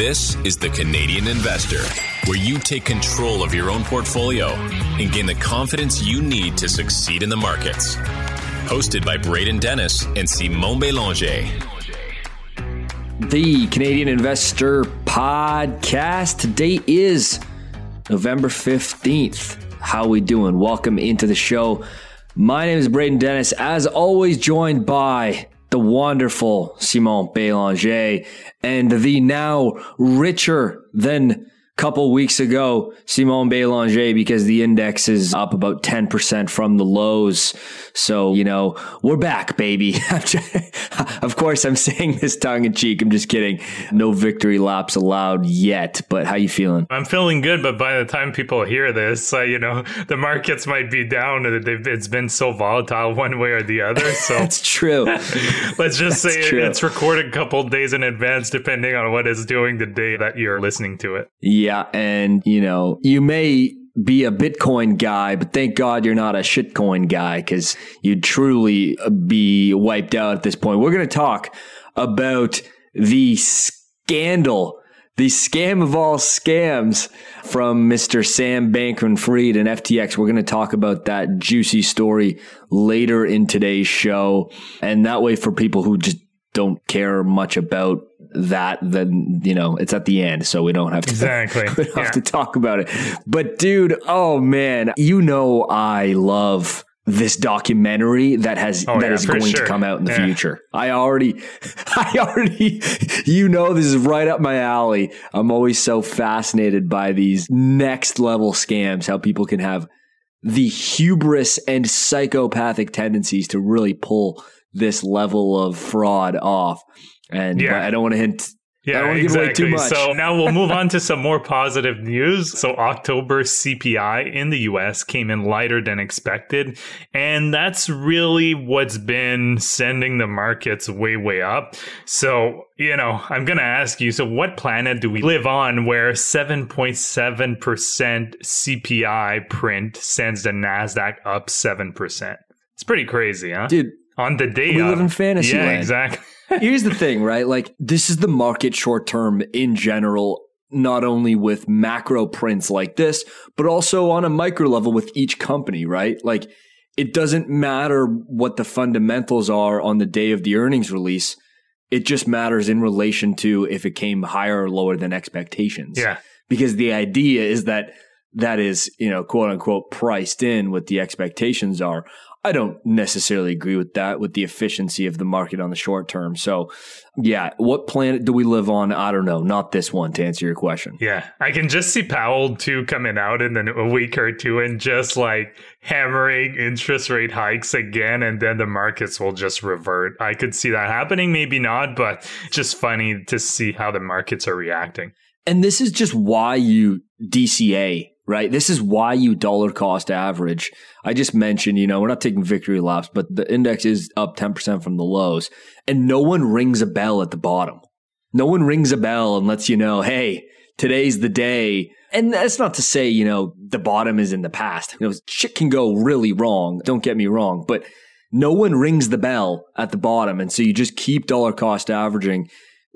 This is the Canadian Investor, where you take control of your own portfolio and gain the confidence you need to succeed in the markets. Hosted by Braden Dennis and Simon Belanger. The Canadian Investor Podcast. Today is November 15th. How we doing? Welcome into the show. My name is Braden Dennis, as always joined by the wonderful Simon Belanger and the now richer than couple weeks ago, Simon Belanger, because the index is up about 10% from the lows. So, you know, we're back, baby. of course, I'm saying this tongue in cheek. I'm just kidding. No victory laps allowed yet. But how you feeling? I'm feeling good, but by the time people hear this, uh, you know, the markets might be down. It's been so volatile one way or the other. So that's true. let's just That's say true. it's recorded a couple days in advance, depending on what it's doing the day that you're listening to it. Yeah. Yeah. And, you know, you may be a Bitcoin guy, but thank God you're not a shitcoin guy because you'd truly uh, be wiped out at this point. We're going to talk about the scandal, the scam of all scams from Mr. Sam Bankman Fried and FTX. We're going to talk about that juicy story later in today's show. And that way, for people who just don't care much about that, then you know it's at the end, so we don't have to exactly we don't yeah. have to talk about it. But dude, oh man, you know I love this documentary that has oh, that yeah, is going sure. to come out in the yeah. future. I already I already you know this is right up my alley. I'm always so fascinated by these next level scams, how people can have the hubris and psychopathic tendencies to really pull this level of fraud off. And yeah. I don't want to hint yeah, exactly. So now we'll move on to some more positive news. So October CPI in the US came in lighter than expected. And that's really what's been sending the markets way, way up. So, you know, I'm going to ask you, so what planet do we live on where 7.7% CPI print sends the NASDAQ up 7%? It's pretty crazy, huh? Dude, on the day we live in fantasy yeah, land. exactly. Here's the thing, right? Like this is the market short term in general, not only with macro prints like this, but also on a micro level with each company, right? Like it doesn't matter what the fundamentals are on the day of the earnings release. It just matters in relation to if it came higher or lower than expectations. Yeah. Because the idea is that that is, you know, quote unquote priced in what the expectations are. I don't necessarily agree with that with the efficiency of the market on the short term. So, yeah, what planet do we live on? I don't know. Not this one to answer your question. Yeah, I can just see Powell too coming out in a week or two and just like hammering interest rate hikes again, and then the markets will just revert. I could see that happening, maybe not, but just funny to see how the markets are reacting. And this is just why you DCA right? This is why you dollar cost average. I just mentioned, you know, we're not taking victory laps, but the index is up 10% from the lows and no one rings a bell at the bottom. No one rings a bell and lets you know, hey, today's the day. And that's not to say, you know, the bottom is in the past. You know, shit can go really wrong. Don't get me wrong, but no one rings the bell at the bottom. And so you just keep dollar cost averaging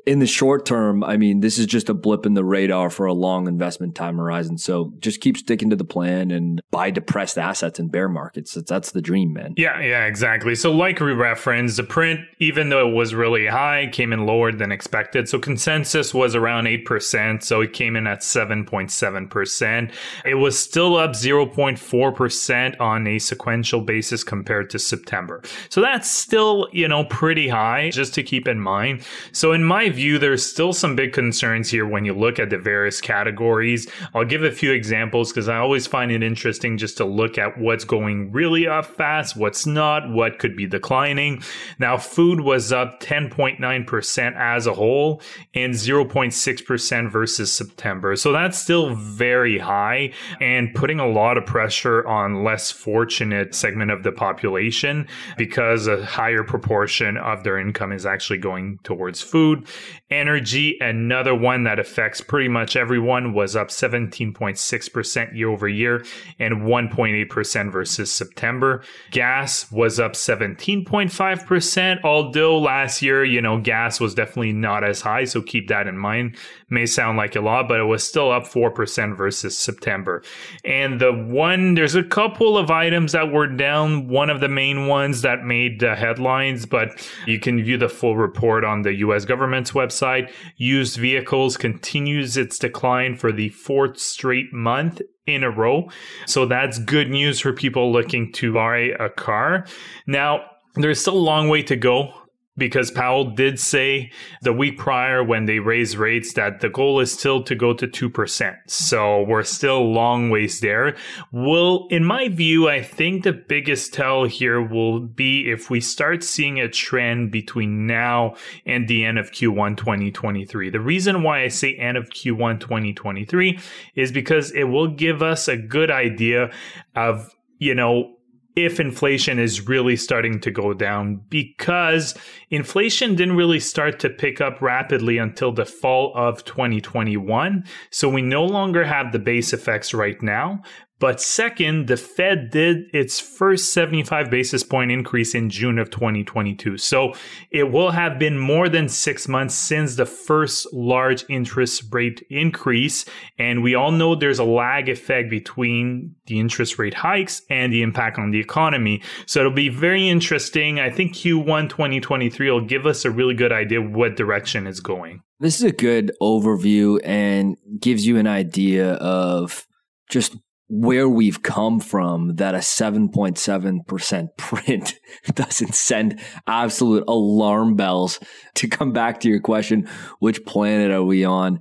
in the short term, I mean, this is just a blip in the radar for a long investment time horizon. So just keep sticking to the plan and buy depressed assets in bear markets. That's, the dream, man. Yeah, yeah, exactly. So, like we referenced, the print, even though it was really high, came in lower than expected. So, consensus was around 8%. So, it came in at 7.7%. It was still up 0.4% on a sequential basis compared to September. So, that's still, you know, pretty high, just to keep in mind. So, in my view, there's still some big concerns here when you look at the various categories. I'll give a few examples because I always find it interesting just to look at what's going really up fast, what's not, what could be declining. Now, food was up 10.9% as a whole and 0.6% versus September. So that's still very high and putting a lot of pressure on less fortunate segment of the population because a higher proportion of their income is actually going towards food. Energy, another one that affects pretty much everyone, was up 17.6% year over year and 1.8% versus September. Gas was up 17.5%, although last year, you know, gas was definitely not as high. So keep that in mind. May sound like a lot, but it was still up 4% versus September. And the one, there's a couple of items that were down. One of the main ones that made the headlines, but you can view the full report on the US government's website. Used vehicles continues its decline for the fourth straight month in a row. So that's good news for people looking to buy a car. Now, there's still a long way to go because Powell did say the week prior when they raised rates that the goal is still to go to 2%. So we're still long ways there. Well, in my view, I think the biggest tell here will be if we start seeing a trend between now and the end of Q1 2023. The reason why I say end of Q1 2023 is because it will give us a good idea of, you know, if inflation is really starting to go down because inflation didn't really start to pick up rapidly until the fall of 2021. So we no longer have the base effects right now, but second, the Fed did its first 75 basis point increase in June of 2022. So it will have been more than six months since the first large interest rate increase. And we all know there's a lag effect between the interest rate hikes and the impact on the economy. So it'll be very interesting. I think Q1 2023 will give us a really good idea what direction is going. This is a good overview and gives you an idea of just where we've come from that a 7.7% print doesn't send absolute alarm bells to come back to your question which planet are we on?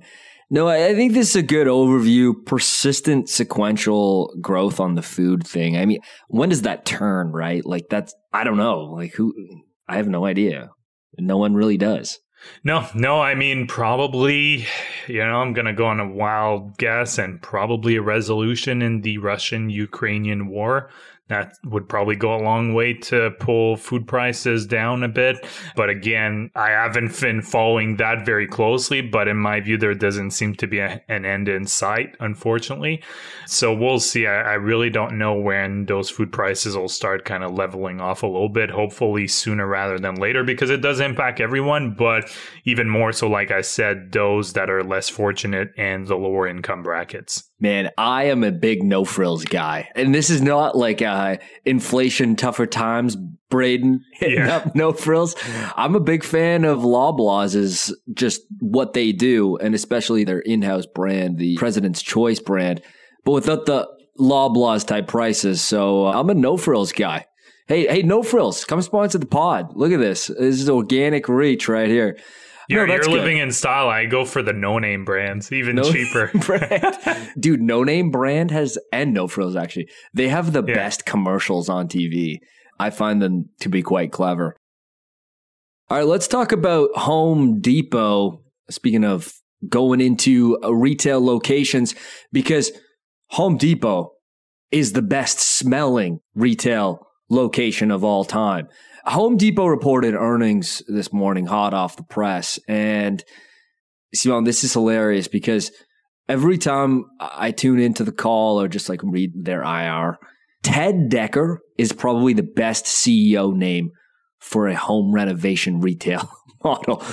No i think this is a good overview persistent sequential growth on the food thing. I mean when does that turn right? Like that's i don't know. Like who i have no idea. No one really does no, no, I mean, probably, you know, I'm going to go on a wild guess and probably a resolution in the Russian Ukrainian war that would probably go a long way to pull food prices down a bit. But again, I haven't been following that very closely. But in my view, there doesn't seem to be a, an end in sight, unfortunately. So we'll see. I, I really don't know when those food prices will start kind of leveling off a little bit, hopefully sooner rather than later, because it does impact everyone. But even more so, like I said, those that are less fortunate and the lower income brackets. Man, I am a big no frills guy. And this is not like uh, inflation, tougher times, Braden hitting yeah. up no frills. I'm a big fan of Loblaws is just what they do, and especially their in house brand, the President's Choice brand, but without the Loblaws type prices. So uh, I'm a no frills guy. Hey, hey, no frills, come sponsor the pod. Look at this. This is organic reach right here. You're, no, you're living in style. I go for the no name brands, even no cheaper. Dude, no name brand has, and no frills actually, they have the yeah. best commercials on TV. I find them to be quite clever. All right, let's talk about Home Depot. Speaking of going into uh, retail locations, because Home Depot is the best smelling retail location of all time. Home Depot reported earnings this morning, hot off the press. And Simon, this is hilarious because every time I tune into the call or just like read their IR, Ted Decker is probably the best CEO name for a home renovation retail model.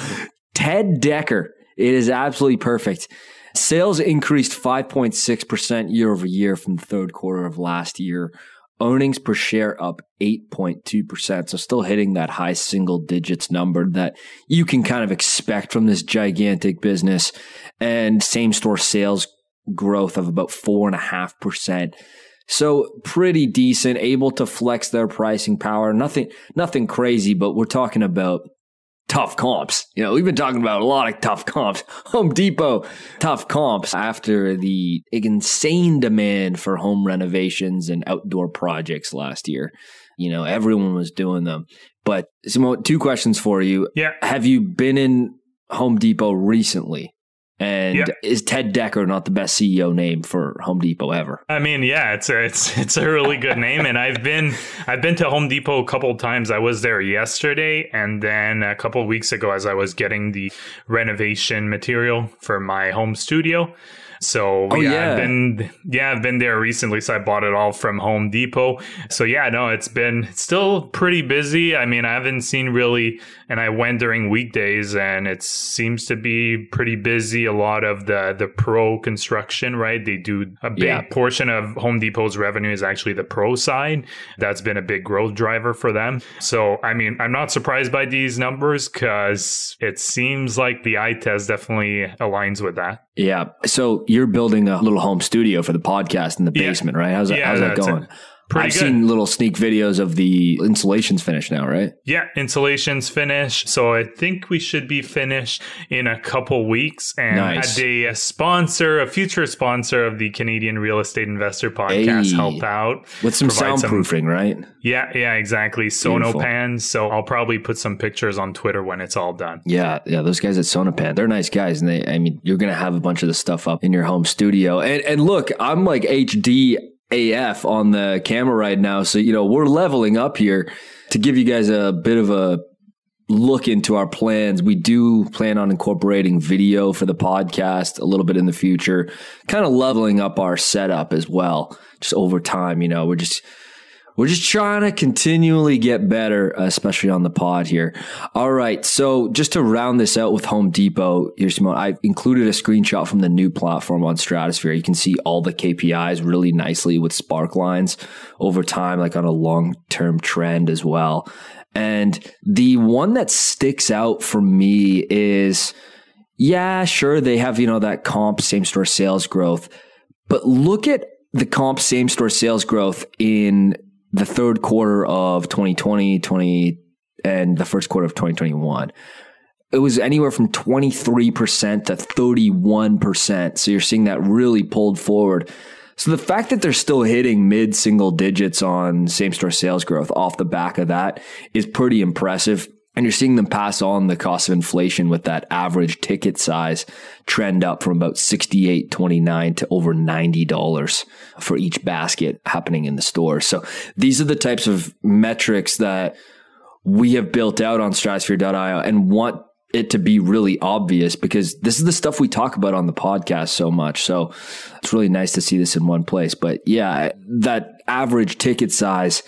Ted Decker. It is absolutely perfect. Sales increased 5.6% year over year from the third quarter of last year earnings per share up 8.2%. So still hitting that high single digits number that you can kind of expect from this gigantic business and same store sales growth of about four and a half percent. So pretty decent, able to flex their pricing power. Nothing, nothing crazy, but we're talking about tough comps. You know, we've been talking about a lot of tough comps. Home Depot, tough comps after the insane demand for home renovations and outdoor projects last year. You know, everyone was doing them. But Simone, two questions for you. Yeah. Have you been in Home Depot recently? And is Ted Decker not the best CEO name for Home Depot ever? I mean, yeah, it's a, it's it's a really good name, and I've been I've been to Home Depot a couple of times. I was there yesterday, and then a couple of weeks ago, as I was getting the renovation material for my home studio. So Oh, yeah, yeah. I've been yeah, I've been there recently. So I bought it all from Home Depot. So yeah, no, it's been still pretty busy. I mean, I haven't seen really, and I went during weekdays, and it seems to be pretty busy. A lot of the the pro construction, right? They do a big Yeah. portion of Home Depot's revenue is actually the pro side. That's been a big growth driver for them. So I mean, I'm not surprised by these numbers because it seems like the eye test definitely aligns with that. Yeah. So you're building a little home studio for the podcast in the Yeah. basement, right? How's that, Yeah, how's that going? it. Pretty I've good. seen little sneak videos of the insulations finished now, right? Yeah, insulation's finished. So I think we should be finished in a couple weeks. And Nice. had a uh, sponsor, a future sponsor of the Canadian Real Estate Investor podcast Hey. help out. With some Provide some- soundproofing, right? Yeah, yeah, exactly. Sonopan. So I'll probably put some pictures on Twitter when it's all done. Yeah, yeah, those guys at Sonopan, they're nice guys, and they, I mean, you're gonna have a bunch of the stuff up in your home studio. And and look, I'm like HD AF on the camera right now, so you know we're leveling up here to give you guys a bit of a look into our plans. We do plan on incorporating video for the podcast a little bit in the future, kind of leveling up our setup as well, just over time. You know, we're just we're just trying to continually get better, especially on the pod here. All right. So just to round this out with Home Depot, here's Simone. I've included a screenshot from the new platform on Stratosphere. You can see all the KPIs really nicely with spark lines over time, like on a long term trend as well. And the one that sticks out for me is, yeah, sure, they have, you know, that comp same store sales growth, but look at the comp same store sales growth in the third quarter of 2020, 20, and the first quarter of 2021. It was anywhere from 23% to 31%. So you're seeing that really pulled forward. So the fact that they're still hitting mid single digits on same store sales growth off the back of that is pretty impressive. And you're seeing them pass on the cost of inflation with that average ticket size trend up from about 68.29 to over $90 for each basket happening in the store. So these are the types of metrics that we have built out on stratosphere.io and want it to be really obvious because this is the stuff we talk about on the podcast so much. So it's really nice to see this in one place. But yeah, that average ticket size,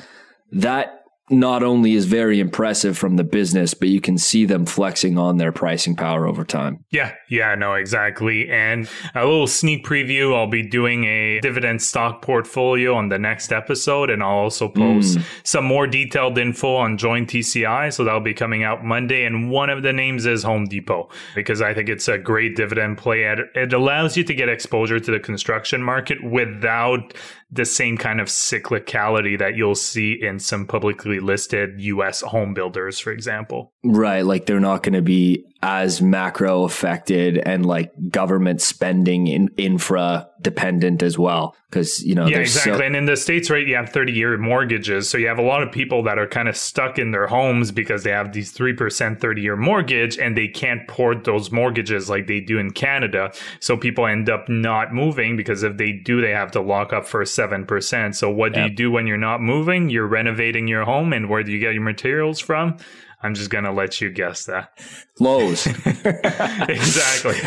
that not only is very impressive from the business, but you can see them flexing on their pricing power over time. Yeah, yeah, no, exactly. And a little sneak preview I'll be doing a dividend stock portfolio on the next episode, and I'll also hmm. post some more detailed info on Join TCI. So that'll be coming out Monday. And one of the names is Home Depot because I think it's a great dividend play. It- It allows you to get exposure to the construction market without the same kind of cyclicality that you'll see in some publicly listed US home builders, for example. Right. Like they're not going to be as macro affected and like government spending in infra dependent as well. Cause, you know, Yeah, there's so- exactly. and in the States, right, you have 30 year mortgages. So you have a lot of people that are kind of stuck in their homes because they have these 3% 30 year mortgage and they can't port those mortgages like they do in Canada. So people end up not moving because if they do, they have to lock up for 7%. So what do Yep. you do when you're not moving? You're renovating your home. And where do you get your materials from? I'm just going to let you guess that. Lowe's. exactly.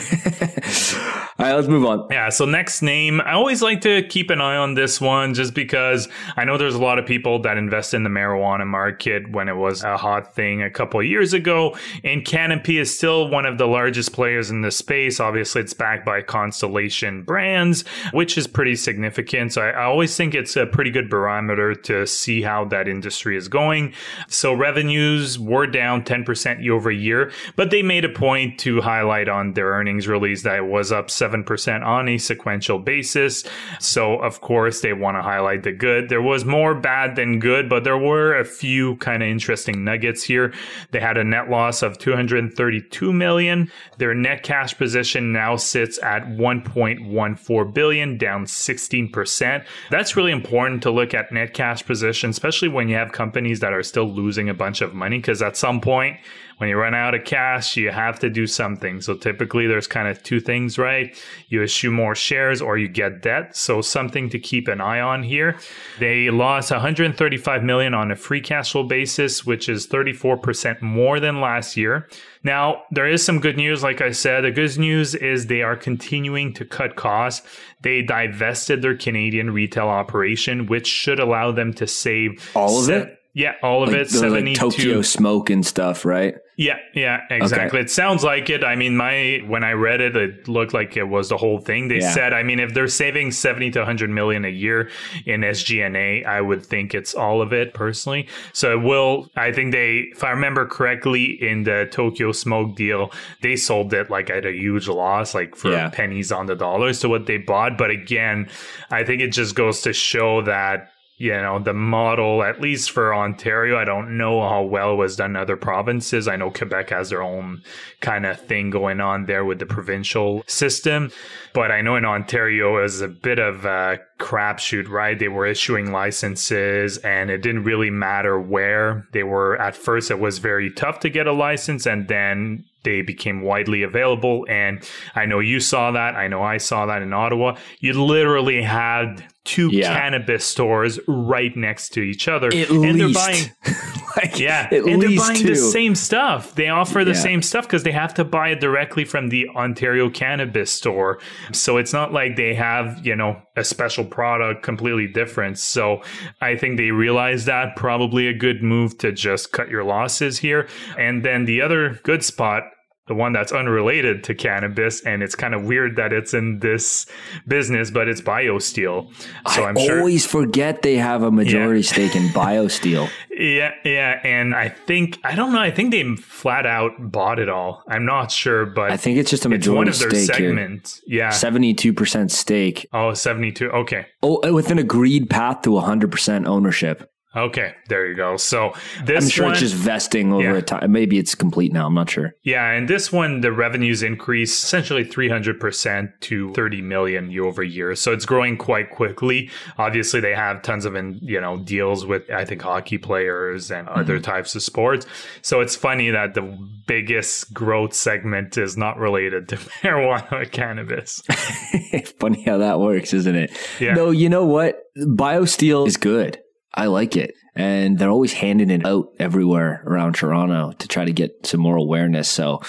All right, let's move on. Yeah, so next name, I always like to keep an eye on this one just because I know there's a lot of people that invest in the marijuana market when it was a hot thing a couple of years ago. And Canopy is still one of the largest players in the space. Obviously, it's backed by Constellation Brands, which is pretty significant. So I, I always think it's a pretty good barometer to see how that industry is going. So revenues were down 10% year over year, but they made a point to highlight on their earnings release that it was up 7% on a sequential basis. So, of course, they want to highlight the good. There was more bad than good, but there were a few kind of interesting nuggets here. They had a net loss of 232 million. Their net cash position now sits at 1.14 billion, down 16%. That's really important to look at net cash position, especially when you have companies that are still losing a bunch of money, because that's at some point, when you run out of cash, you have to do something. So typically there's kind of two things, right? You issue more shares or you get debt. So something to keep an eye on here. They lost 135 million on a free cash flow basis, which is 34% more than last year. Now, there is some good news. Like I said, the good news is they are continuing to cut costs. They divested their Canadian retail operation, which should allow them to save all of se- it. Yeah, all of like, it. Seventy like Tokyo Smoke and stuff, right? Yeah, yeah, exactly. Okay. It sounds like it. I mean, my when I read it, it looked like it was the whole thing. They yeah. said, I mean, if they're saving seventy to hundred million a year in SG&A, I would think it's all of it personally. So it will. I think they, if I remember correctly, in the Tokyo Smoke deal, they sold it like at a huge loss, like for yeah. pennies on the dollar to what they bought. But again, I think it just goes to show that you know the model at least for ontario i don't know how well was done in other provinces. I know quebec has their own kind of thing going on there with the provincial system. But i know in ontario it was a bit of a crapshoot right they were issuing licenses and it didn't really matter where they were at first it was very tough to get a license and then they became widely available. And I know you saw that. I know I saw that in Ottawa. You literally had two yeah. cannabis stores right next to each other. At and least. they're buying like, yeah, and they're buying two. the same stuff. They offer the yeah. same stuff because they have to buy it directly from the Ontario cannabis store. So it's not like they have, you know, a special product completely different. So I think they realize that probably a good move to just cut your losses here. And then the other good spot the one that's unrelated to cannabis and it's kind of weird that it's in this business but it's biosteel. So I am always sure, forget they have a majority yeah. stake in biosteel. Yeah yeah and i think i don't know i think they flat out bought it all. I'm not sure but i think it's just a majority it's one of their segments here. yeah. 72% stake. Oh 72 okay. Oh with an agreed path to 100% ownership Okay, there you go. So this I'm sure one, it's just vesting over yeah. a time. Maybe it's complete now. I'm not sure. Yeah, and this one the revenues increase essentially 300 percent to 30 million year over year. So it's growing quite quickly. Obviously, they have tons of in, you know deals with I think hockey players and mm-hmm. other types of sports. So it's funny that the biggest growth segment is not related to marijuana or cannabis. funny how that works, isn't it? Yeah. No, you know what? BioSteel is good. I like it. And they're always handing it out everywhere around Toronto to try to get some more awareness. So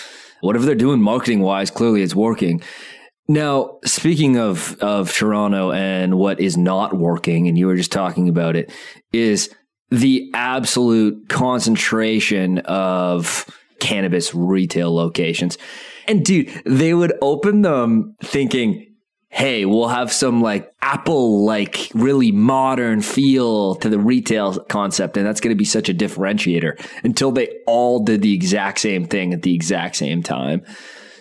whatever they're doing marketing wise, clearly it's working. Now, speaking of, of Toronto and what is not working, and you were just talking about it, is the absolute concentration of cannabis retail locations. And dude, they would open them thinking, hey, we'll have some like Apple like really modern feel to the retail concept. And that's going to be such a differentiator until they all did the exact same thing at the exact same time.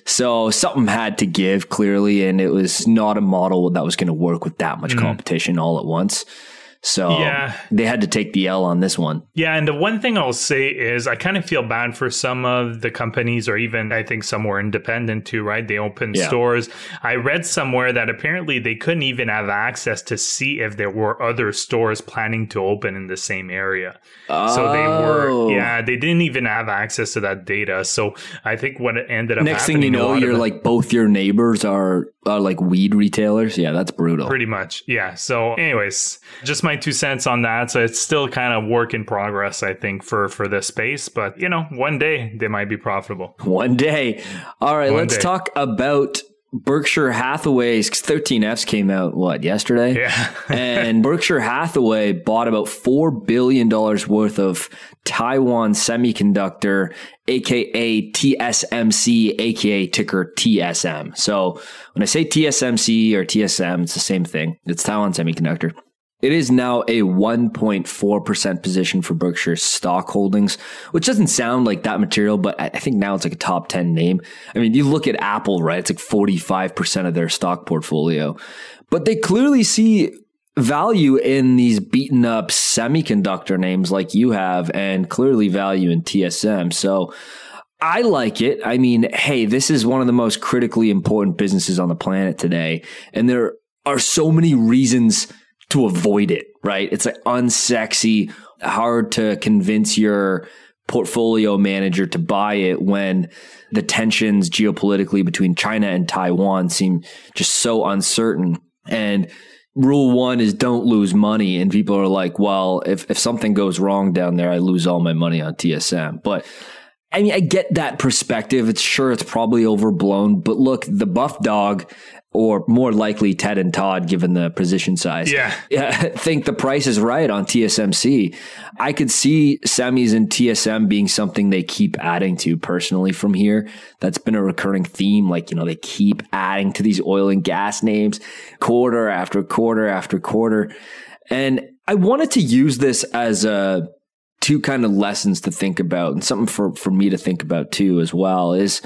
So something had to give clearly, and it was not a model that was going to work with that much mm. competition all at once. So yeah. they had to take the L on this one. Yeah. And the one thing I'll say is I kind of feel bad for some of the companies, or even I think some were independent too, right? They opened yeah. stores. I read somewhere that apparently they couldn't even have access to see if there were other stores planning to open in the same area. Oh. So they were, oh. yeah, they didn't even have access to that data. So I think what it ended up next thing you know, you're like both your neighbors are, are like weed retailers. Yeah, that's brutal. Pretty much. Yeah. So, anyways, just my two cents on that. So it's still kind of work in progress, I think, for for this space. But you know, one day they might be profitable. One day. All right, one let's day. talk about Berkshire Hathaway's 13Fs came out what yesterday, yeah, and Berkshire Hathaway bought about four billion dollars worth of Taiwan Semiconductor, aka TSMC, aka ticker TSM. So when I say TSMC or TSM, it's the same thing. It's Taiwan Semiconductor. It is now a 1.4% position for Berkshire's stock holdings, which doesn't sound like that material, but I think now it's like a top 10 name. I mean, you look at Apple, right? It's like 45% of their stock portfolio, but they clearly see value in these beaten up semiconductor names like you have and clearly value in TSM. So I like it. I mean, hey, this is one of the most critically important businesses on the planet today. And there are so many reasons to avoid it, right? It's like unsexy, hard to convince your portfolio manager to buy it when the tensions geopolitically between China and Taiwan seem just so uncertain. And rule one is don't lose money. And people are like, well, if, if something goes wrong down there, I lose all my money on TSM. But I mean, I get that perspective. It's sure it's probably overblown, but look, the buff dog or more likely Ted and Todd, given the position size. Yeah. yeah think the price is right on TSMC. I could see semis and TSM being something they keep adding to personally from here. That's been a recurring theme. Like, you know, they keep adding to these oil and gas names quarter after quarter after quarter. And I wanted to use this as a two kind of lessons to think about and something for, for me to think about too as well is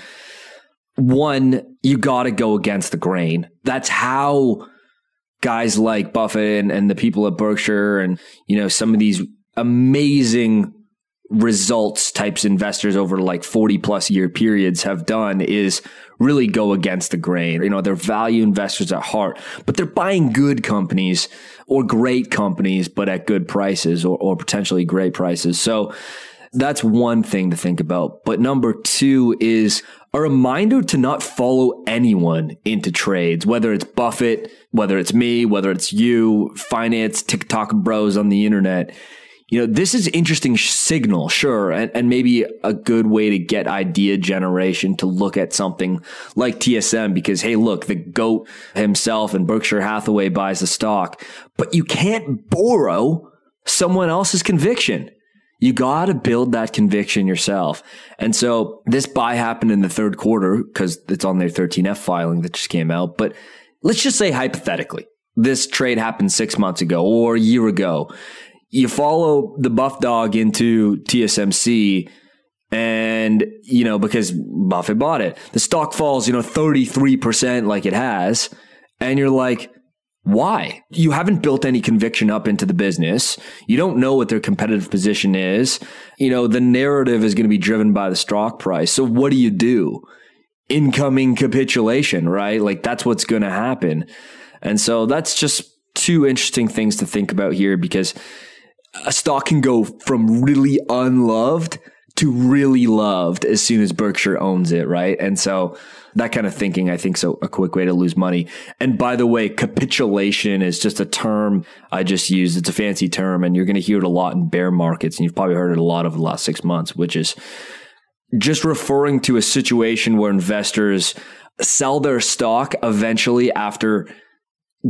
one, you got to go against the grain. That's how guys like Buffett and, and the people at Berkshire and, you know, some of these amazing results types investors over like 40 plus year periods have done is really go against the grain. You know, they're value investors at heart, but they're buying good companies or great companies, but at good prices or, or potentially great prices. So that's one thing to think about. But number two is a reminder to not follow anyone into trades, whether it's Buffett, whether it's me, whether it's you, finance TikTok bros on the internet. You know, this is interesting signal, sure, and, and maybe a good way to get idea generation to look at something like TSM because, hey, look, the GOAT himself and Berkshire Hathaway buys the stock, but you can't borrow someone else's conviction. You got to build that conviction yourself. And so this buy happened in the third quarter because it's on their 13F filing that just came out. But let's just say hypothetically, this trade happened six months ago or a year ago. You follow the buff dog into TSMC and, you know, because Buffett bought it, the stock falls, you know, 33% like it has. And you're like, why? You haven't built any conviction up into the business. You don't know what their competitive position is. You know, the narrative is going to be driven by the stock price. So what do you do? Incoming capitulation, right? Like that's what's going to happen. And so that's just two interesting things to think about here because a stock can go from really unloved to really loved as soon as Berkshire owns it, right? And so that kind of thinking, I think, so a quick way to lose money. And by the way, capitulation is just a term I just use. It's a fancy term, and you're going to hear it a lot in bear markets, and you've probably heard it a lot over the last six months, which is just referring to a situation where investors sell their stock eventually after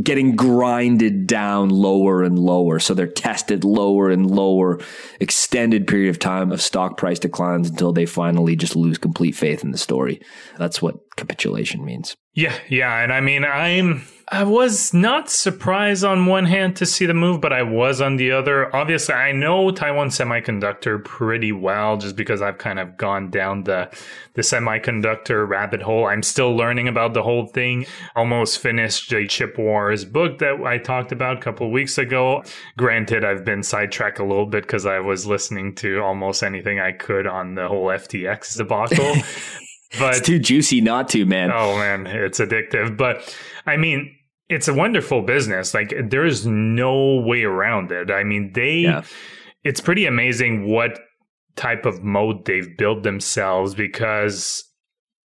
getting grinded down lower and lower. So they're tested lower and lower, extended period of time of stock price declines until they finally just lose complete faith in the story. That's what capitulation means. Yeah, yeah. And I mean, I'm I was not surprised on one hand to see the move, but I was on the other. Obviously, I know Taiwan Semiconductor pretty well just because I've kind of gone down the the semiconductor rabbit hole. I'm still learning about the whole thing. Almost finished the Chip Wars book that I talked about a couple weeks ago. Granted, I've been sidetracked a little bit because I was listening to almost anything I could on the whole FTX debacle. but it's too juicy not to, man. Oh man, it's addictive. But I mean, it's a wonderful business. Like there's no way around it. I mean, they yeah. it's pretty amazing what type of moat they've built themselves because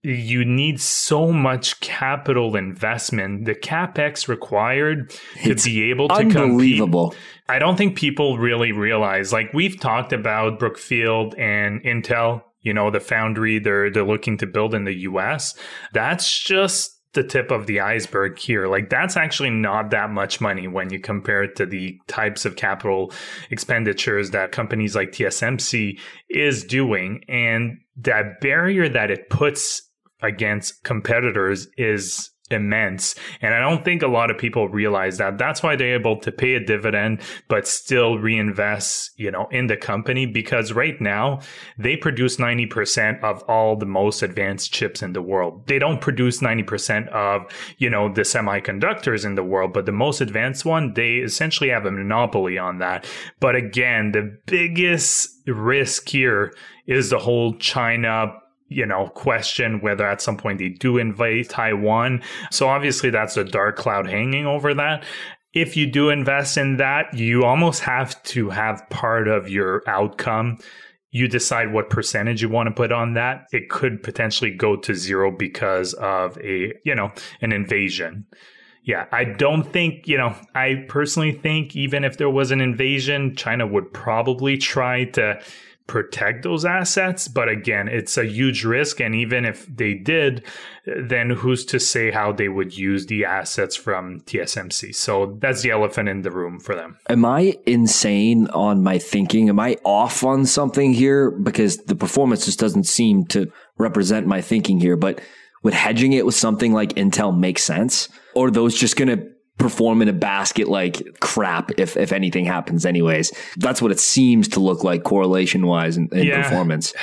you need so much capital investment. The capex required to it's be able to unbelievable. Compete, I don't think people really realize. Like we've talked about Brookfield and Intel, you know, the foundry they're they're looking to build in the US. That's just the tip of the iceberg here. Like that's actually not that much money when you compare it to the types of capital expenditures that companies like TSMC is doing. And that barrier that it puts against competitors is immense. And I don't think a lot of people realize that. That's why they're able to pay a dividend, but still reinvest, you know, in the company because right now they produce 90% of all the most advanced chips in the world. They don't produce 90% of, you know, the semiconductors in the world, but the most advanced one, they essentially have a monopoly on that. But again, the biggest risk here is the whole China you know, question whether at some point they do invade Taiwan. So obviously that's a dark cloud hanging over that. If you do invest in that, you almost have to have part of your outcome you decide what percentage you want to put on that. It could potentially go to zero because of a, you know, an invasion. Yeah, I don't think, you know, I personally think even if there was an invasion, China would probably try to protect those assets. But again, it's a huge risk. And even if they did, then who's to say how they would use the assets from TSMC? So that's the elephant in the room for them. Am I insane on my thinking? Am I off on something here? Because the performance just doesn't seem to represent my thinking here. But would hedging it with something like Intel make sense? Or those just going to perform in a basket like crap if if anything happens anyways that's what it seems to look like correlation wise in, in yeah. performance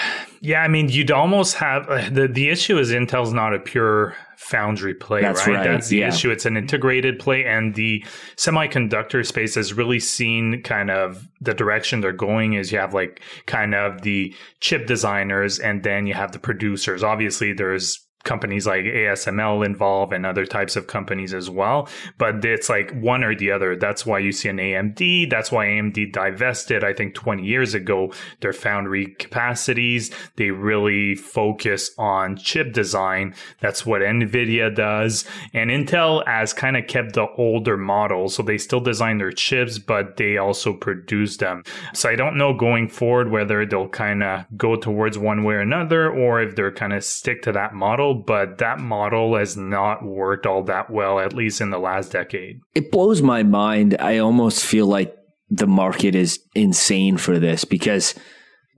yeah i mean you'd almost have uh, the the issue is intel's not a pure foundry play that's right? right that's the yeah. issue it's an integrated play and the semiconductor space has really seen kind of the direction they're going is you have like kind of the chip designers and then you have the producers obviously there's companies like ASML involved and other types of companies as well. But it's like one or the other. That's why you see an AMD. That's why AMD divested, I think 20 years ago, their foundry capacities. They really focus on chip design. That's what NVIDIA does. And Intel has kind of kept the older model. So they still design their chips, but they also produce them. So I don't know going forward whether they'll kind of go towards one way or another, or if they're kind of stick to that model but that model has not worked all that well, at least in the last decade. It blows my mind. I almost feel like the market is insane for this because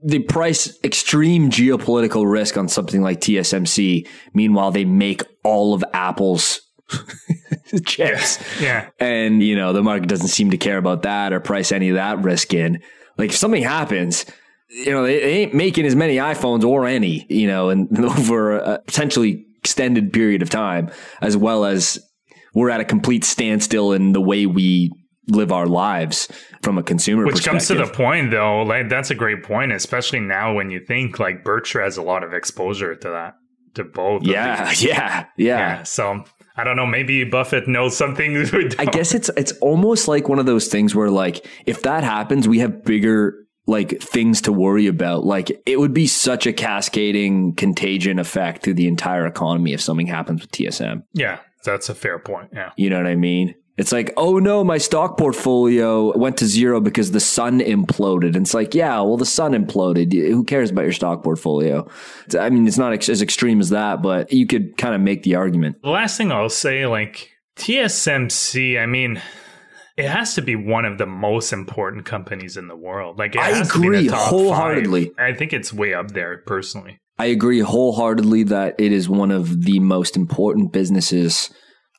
they price extreme geopolitical risk on something like TSMC. Meanwhile, they make all of Apple's chips. Yeah. And, you know, the market doesn't seem to care about that or price any of that risk in. Like if something happens, you know, they, ain't making as many iPhones or any, you know, and over a potentially extended period of time, as well as we're at a complete standstill in the way we live our lives from a consumer which comes to the point though like that's a great point especially now when you think like berkshire has a lot of exposure to that to both yeah yeah yeah yeah so I don't know. Maybe Buffett knows something. I guess it's it's almost like one of those things where, like, if that happens, we have bigger like things to worry about. Like it would be such a cascading contagion effect through the entire economy if something happens with TSM. Yeah, that's a fair point. Yeah. You know what I mean? It's like, oh no, my stock portfolio went to zero because the sun imploded. And it's like, yeah, well, the sun imploded. Who cares about your stock portfolio? I mean, it's not ex- as extreme as that, but you could kind of make the argument. The last thing I'll say, like TSMC, I mean, it has to be one of the most important companies in the world. Like I agree wholeheartedly. Five. I think it's way up there personally. I agree wholeheartedly that it is one of the most important businesses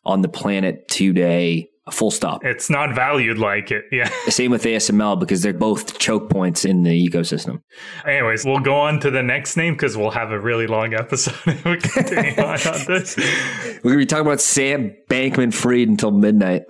on the planet today. Full stop. It's not valued like it. Yeah. Same with ASML because they're both choke points in the ecosystem. Anyways, we'll go on to the next name because we'll have a really long episode if we continue on, on this. We're going to be talking about Sam Bankman Fried until midnight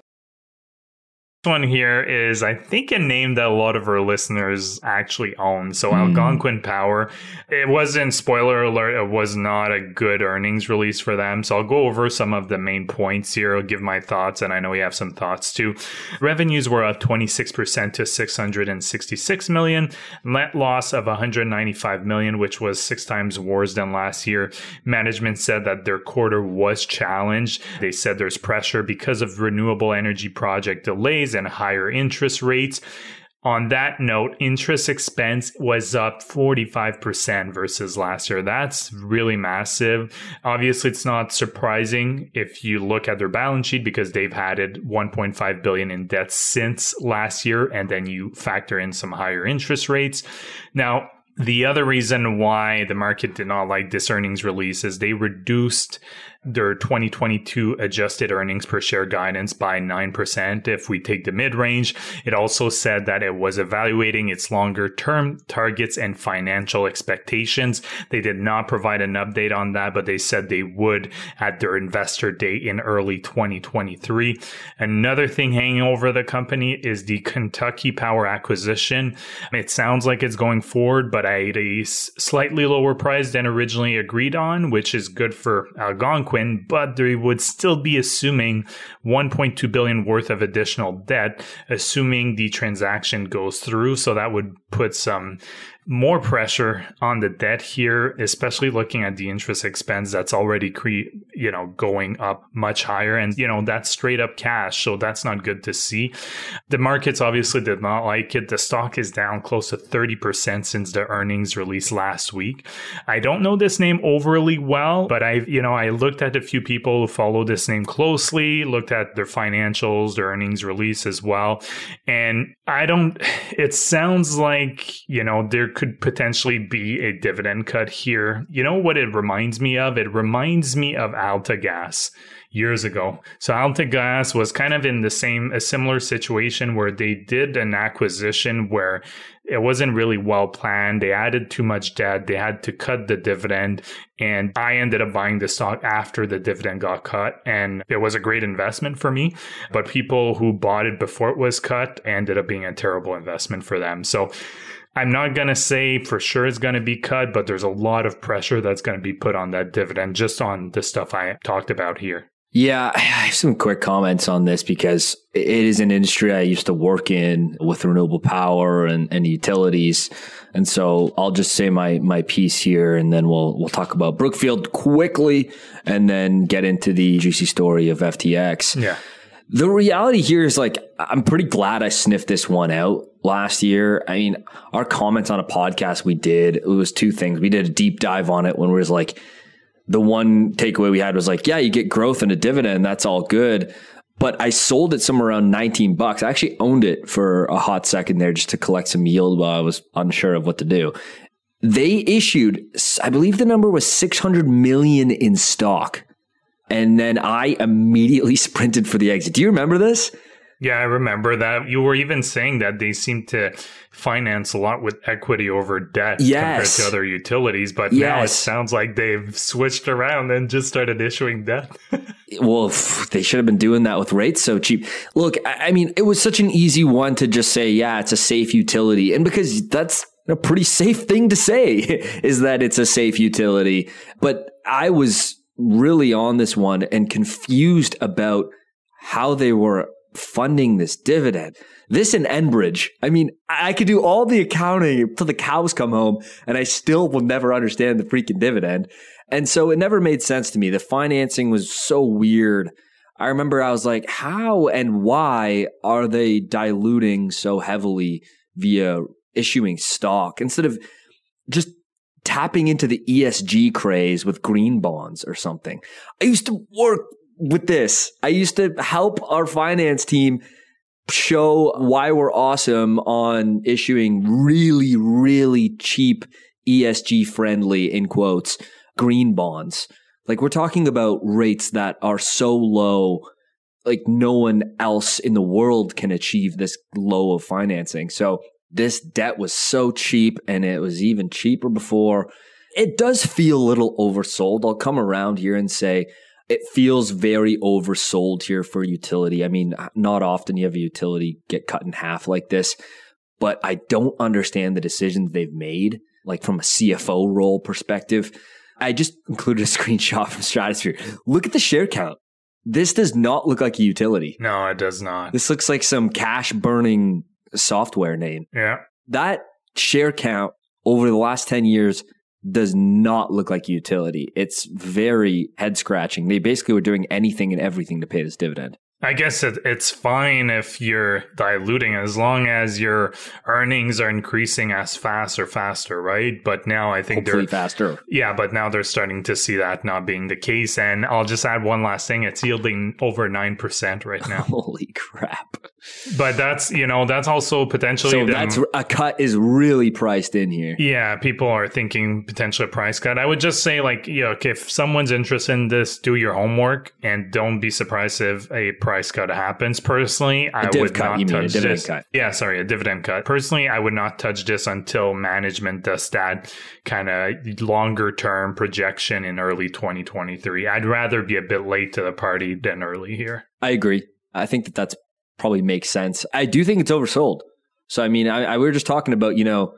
one here is, I think, a name that a lot of our listeners actually own. So mm. Algonquin Power. It wasn't, spoiler alert, it was not a good earnings release for them. So I'll go over some of the main points here. I'll give my thoughts, and I know we have some thoughts too. Revenues were up 26% to 666 million. Net loss of 195 million, which was six times worse than last year. Management said that their quarter was challenged. They said there's pressure because of renewable energy project delays and higher interest rates. On that note, interest expense was up 45% versus last year. That's really massive. Obviously, it's not surprising if you look at their balance sheet because they've added 1.5 billion in debt since last year and then you factor in some higher interest rates. Now, the other reason why the market did not like this earnings release is they reduced their 2022 adjusted earnings per share guidance by 9% if we take the mid range. It also said that it was evaluating its longer term targets and financial expectations. They did not provide an update on that, but they said they would at their investor day in early 2023. Another thing hanging over the company is the Kentucky Power acquisition. It sounds like it's going forward, but at a slightly lower price than originally agreed on, which is good for Algonquin Quinn, but they would still be assuming 1.2 billion worth of additional debt, assuming the transaction goes through. So that would put some more pressure on the debt here, especially looking at the interest expense that's already cre- you know going up much higher, and you know that's straight up cash, so that's not good to see. The markets obviously did not like it. The stock is down close to thirty percent since the earnings release last week. I don't know this name overly well, but I you know I looked at a few people who follow this name closely, looked at their financials, their earnings release as well, and I don't. It sounds like you know there could potentially be a dividend cut here. You know what it reminds me of? It reminds me of AltaGas years ago. So AltaGas was kind of in the same, a similar situation where they did an acquisition where it wasn't really well planned. They added too much debt. They had to cut the dividend. And I ended up buying the stock after the dividend got cut. And it was a great investment for me. But people who bought it before it was cut ended up being a terrible investment for them. So I'm not going to say for sure it's going to be cut, but there's a lot of pressure that's going to be put on that dividend just on the stuff I talked about here. Yeah, I have some quick comments on this because it is an industry I used to work in with renewable power and, and utilities. And so I'll just say my my piece here and then we'll we'll talk about Brookfield quickly and then get into the juicy story of FTX. Yeah. The reality here is like I'm pretty glad I sniffed this one out last year. I mean, our comments on a podcast we did, it was two things. We did a deep dive on it when we was like the one takeaway we had was like, yeah, you get growth and a dividend, that's all good. But I sold it somewhere around 19 bucks. I actually owned it for a hot second there just to collect some yield while I was unsure of what to do. They issued, I believe the number was 600 million in stock. And then I immediately sprinted for the exit. Do you remember this? Yeah, I remember that. You were even saying that they seem to finance a lot with equity over debt yes. compared to other utilities, but yes. now it sounds like they've switched around and just started issuing debt. well, they should have been doing that with rates so cheap. Look, I mean, it was such an easy one to just say, yeah, it's a safe utility. And because that's a pretty safe thing to say is that it's a safe utility. But I was really on this one and confused about how they were funding this dividend. This and Enbridge. I mean, I could do all the accounting until the cows come home and I still will never understand the freaking dividend. And so it never made sense to me. The financing was so weird. I remember I was like, how and why are they diluting so heavily via issuing stock instead of just tapping into the ESG craze with green bonds or something? I used to work with this. I used to help our finance team show why we're awesome on issuing really, really cheap ESG friendly, in quotes, green bonds. Like we're talking about rates that are so low, like no one else in the world can achieve this low of financing. So this debt was so cheap and it was even cheaper before. It does feel a little oversold. I'll come around here and say, it feels very oversold here for utility. I mean, not often you have a utility get cut in half like this, but I don't understand the decisions they've made, like from a CFO role perspective. I just included a screenshot from Stratosphere. Look at the share count. This does not look like a utility. No, it does not. This looks like some cash burning software name. Yeah. That share count over the last 10 years does not look like utility. It's very head scratching. They basically were doing anything and everything to pay this dividend. I guess it, it's fine if you're diluting as long as your earnings are increasing as fast or faster, right? But now I think Hopefully they're faster. Yeah, but now they're starting to see that not being the case. And I'll just add one last thing: it's yielding over nine percent right now. Holy crap! But that's you know that's also potentially so them, that's a cut is really priced in here. Yeah, people are thinking potentially a price cut. I would just say like you know, if someone's interested in this, do your homework and don't be surprised if a price cut happens. Personally, I would cut, not touch this. Cut. Yeah, sorry, a dividend cut. Personally, I would not touch this until management does that kind of longer term projection in early 2023. I'd rather be a bit late to the party than early here. I agree. I think that that's probably makes sense. I do think it's oversold. So I mean, I, I we were just talking about you know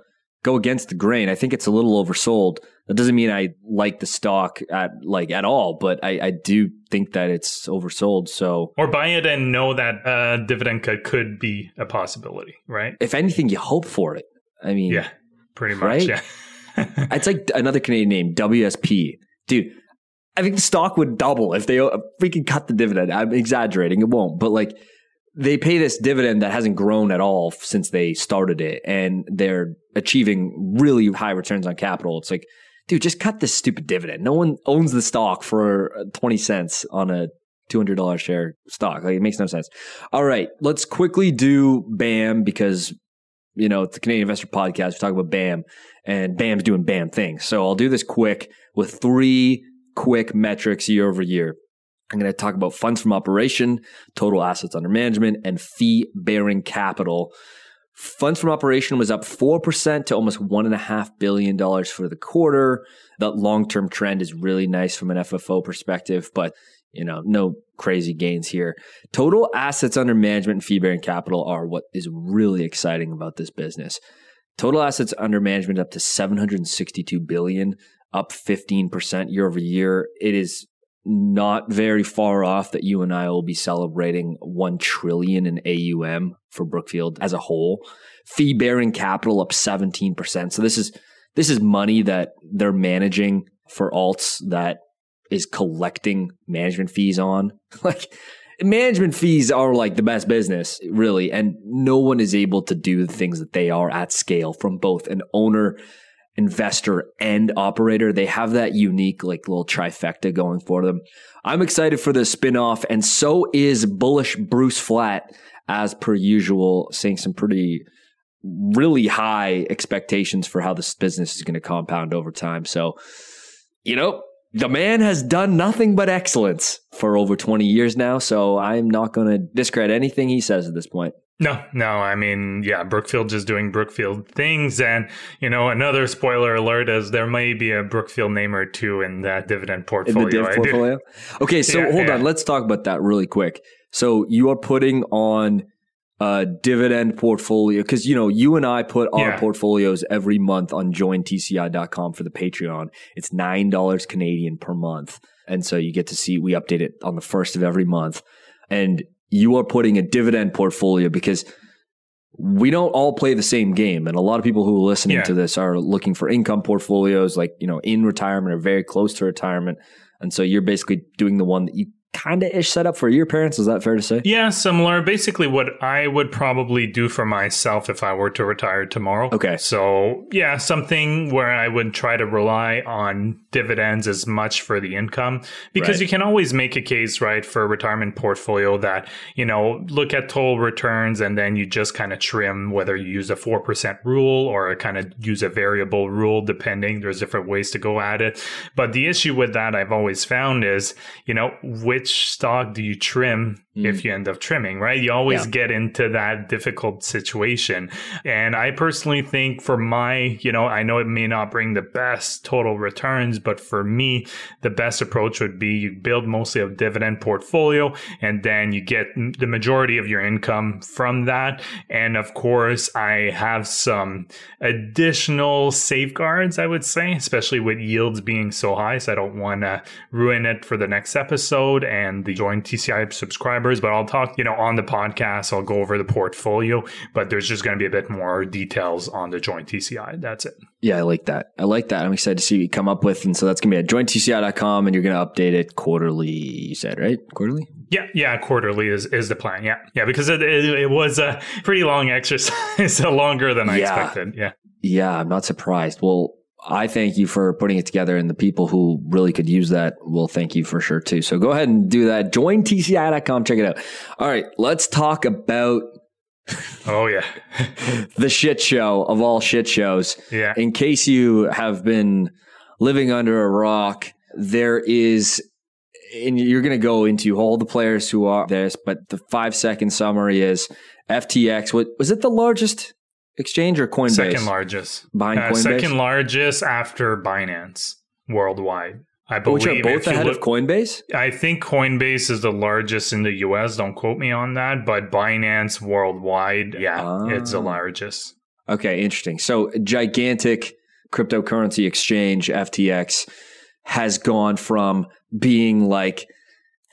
go against the grain. I think it's a little oversold. That doesn't mean I like the stock at like at all, but I, I do think that it's oversold. So or buy it and know that a dividend cut could be a possibility, right? If anything, you hope for it. I mean, yeah. pretty much. Right? Yeah. it's like another Canadian name, WSP. Dude, I think the stock would double if they uh, freaking cut the dividend. I'm exaggerating, it won't, but like they pay this dividend that hasn't grown at all since they started it, and they're achieving really high returns on capital. It's like, dude, just cut this stupid dividend. No one owns the stock for uh, 20 cents on a $200 share stock. Like it makes no sense. All right, let's quickly do BAM because you know, it's the Canadian Investor Podcast. We talk about BAM, and BAM's doing BAM things. So I'll do this quick with three quick metrics year over year. I'm going to talk about funds from operation, total assets under management, and fee bearing capital. Funds from operation was up 4% to almost $1.5 billion for the quarter. That long term trend is really nice from an FFO perspective, but you know, no crazy gains here. Total assets under management and fee bearing capital are what is really exciting about this business. Total assets under management up to 762 billion, up 15% year over year. It is not very far off that you and I will be celebrating 1 trillion in AUM for Brookfield as a whole. Fee bearing capital up 17%. So this is this is money that they're managing for alts that is collecting management fees on. Like management fees are like the best business, really, and no one is able to do the things that they are at scale from both an owner, investor, and operator. They have that unique like little trifecta going for them. I'm excited for the spinoff, and so is bullish Bruce Flatt as per usual, saying some pretty really high expectations for how this business is going to compound over time. So, you know, the man has done nothing but excellence for over 20 years now. So I'm not going to discredit anything he says at this point. No, no. I mean, yeah, Brookfield just doing Brookfield things. And, you know, another spoiler alert is there may be a Brookfield name or two in that dividend portfolio. In the div portfolio? Okay, so yeah, hold yeah. on. Let's talk about that really quick. So you are putting on a dividend portfolio because you know you and I put our yeah. portfolios every month on jointci.com for the Patreon. It's nine dollars Canadian per month, and so you get to see we update it on the first of every month. And you are putting a dividend portfolio because we don't all play the same game, and a lot of people who are listening yeah. to this are looking for income portfolios, like you know, in retirement or very close to retirement. And so you're basically doing the one that you kind of ish setup for your parents. Is that fair to say? Yeah, similar. Basically, what I would probably do for myself if I were to retire tomorrow. Okay. So, yeah, something where I would try to rely on dividends as much for the income because right. you can always make a case, right, for a retirement portfolio that, you know, look at total returns and then you just kind of trim whether you use a 4% rule or kind of use a variable rule, depending. There's different ways to go at it. But the issue with that I've always found is, you know, with which stock do you trim mm. if you end up trimming, right? You always yeah. get into that difficult situation. And I personally think for my, you know, I know it may not bring the best total returns, but for me, the best approach would be you build mostly a dividend portfolio and then you get the majority of your income from that. And of course, I have some additional safeguards, I would say, especially with yields being so high. So I don't want to ruin it for the next episode and the joint TCI subscribers. But I'll talk, you know, on the podcast, I'll go over the portfolio, but there's just going to be a bit more details on the joint TCI. That's it. Yeah, I like that. I like that. I'm excited to see what you come up with. And so that's going to be at jointci.com and you're going to update it quarterly, you said, right? Quarterly? Yeah, yeah, quarterly is, is the plan. Yeah, yeah, because it, it, it was a pretty long exercise, longer than I yeah. expected. Yeah. Yeah, I'm not surprised. Well, I thank you for putting it together, and the people who really could use that will thank you for sure too. So go ahead and do that. Join TCI.com. Check it out. All right, let's talk about. oh yeah, the shit show of all shit shows. Yeah. In case you have been living under a rock, there is, and you're going to go into all the players who are this, but the five second summary is FTX. What was it? The largest exchange or Coinbase? Second largest. Buying uh, Coinbase? Second largest after Binance worldwide. I believe. Which are both ahead look, of Coinbase? I think Coinbase is the largest in the US. Don't quote me on that. But Binance worldwide, yeah, ah. it's the largest. Okay, interesting. So, gigantic cryptocurrency exchange, FTX, has gone from being like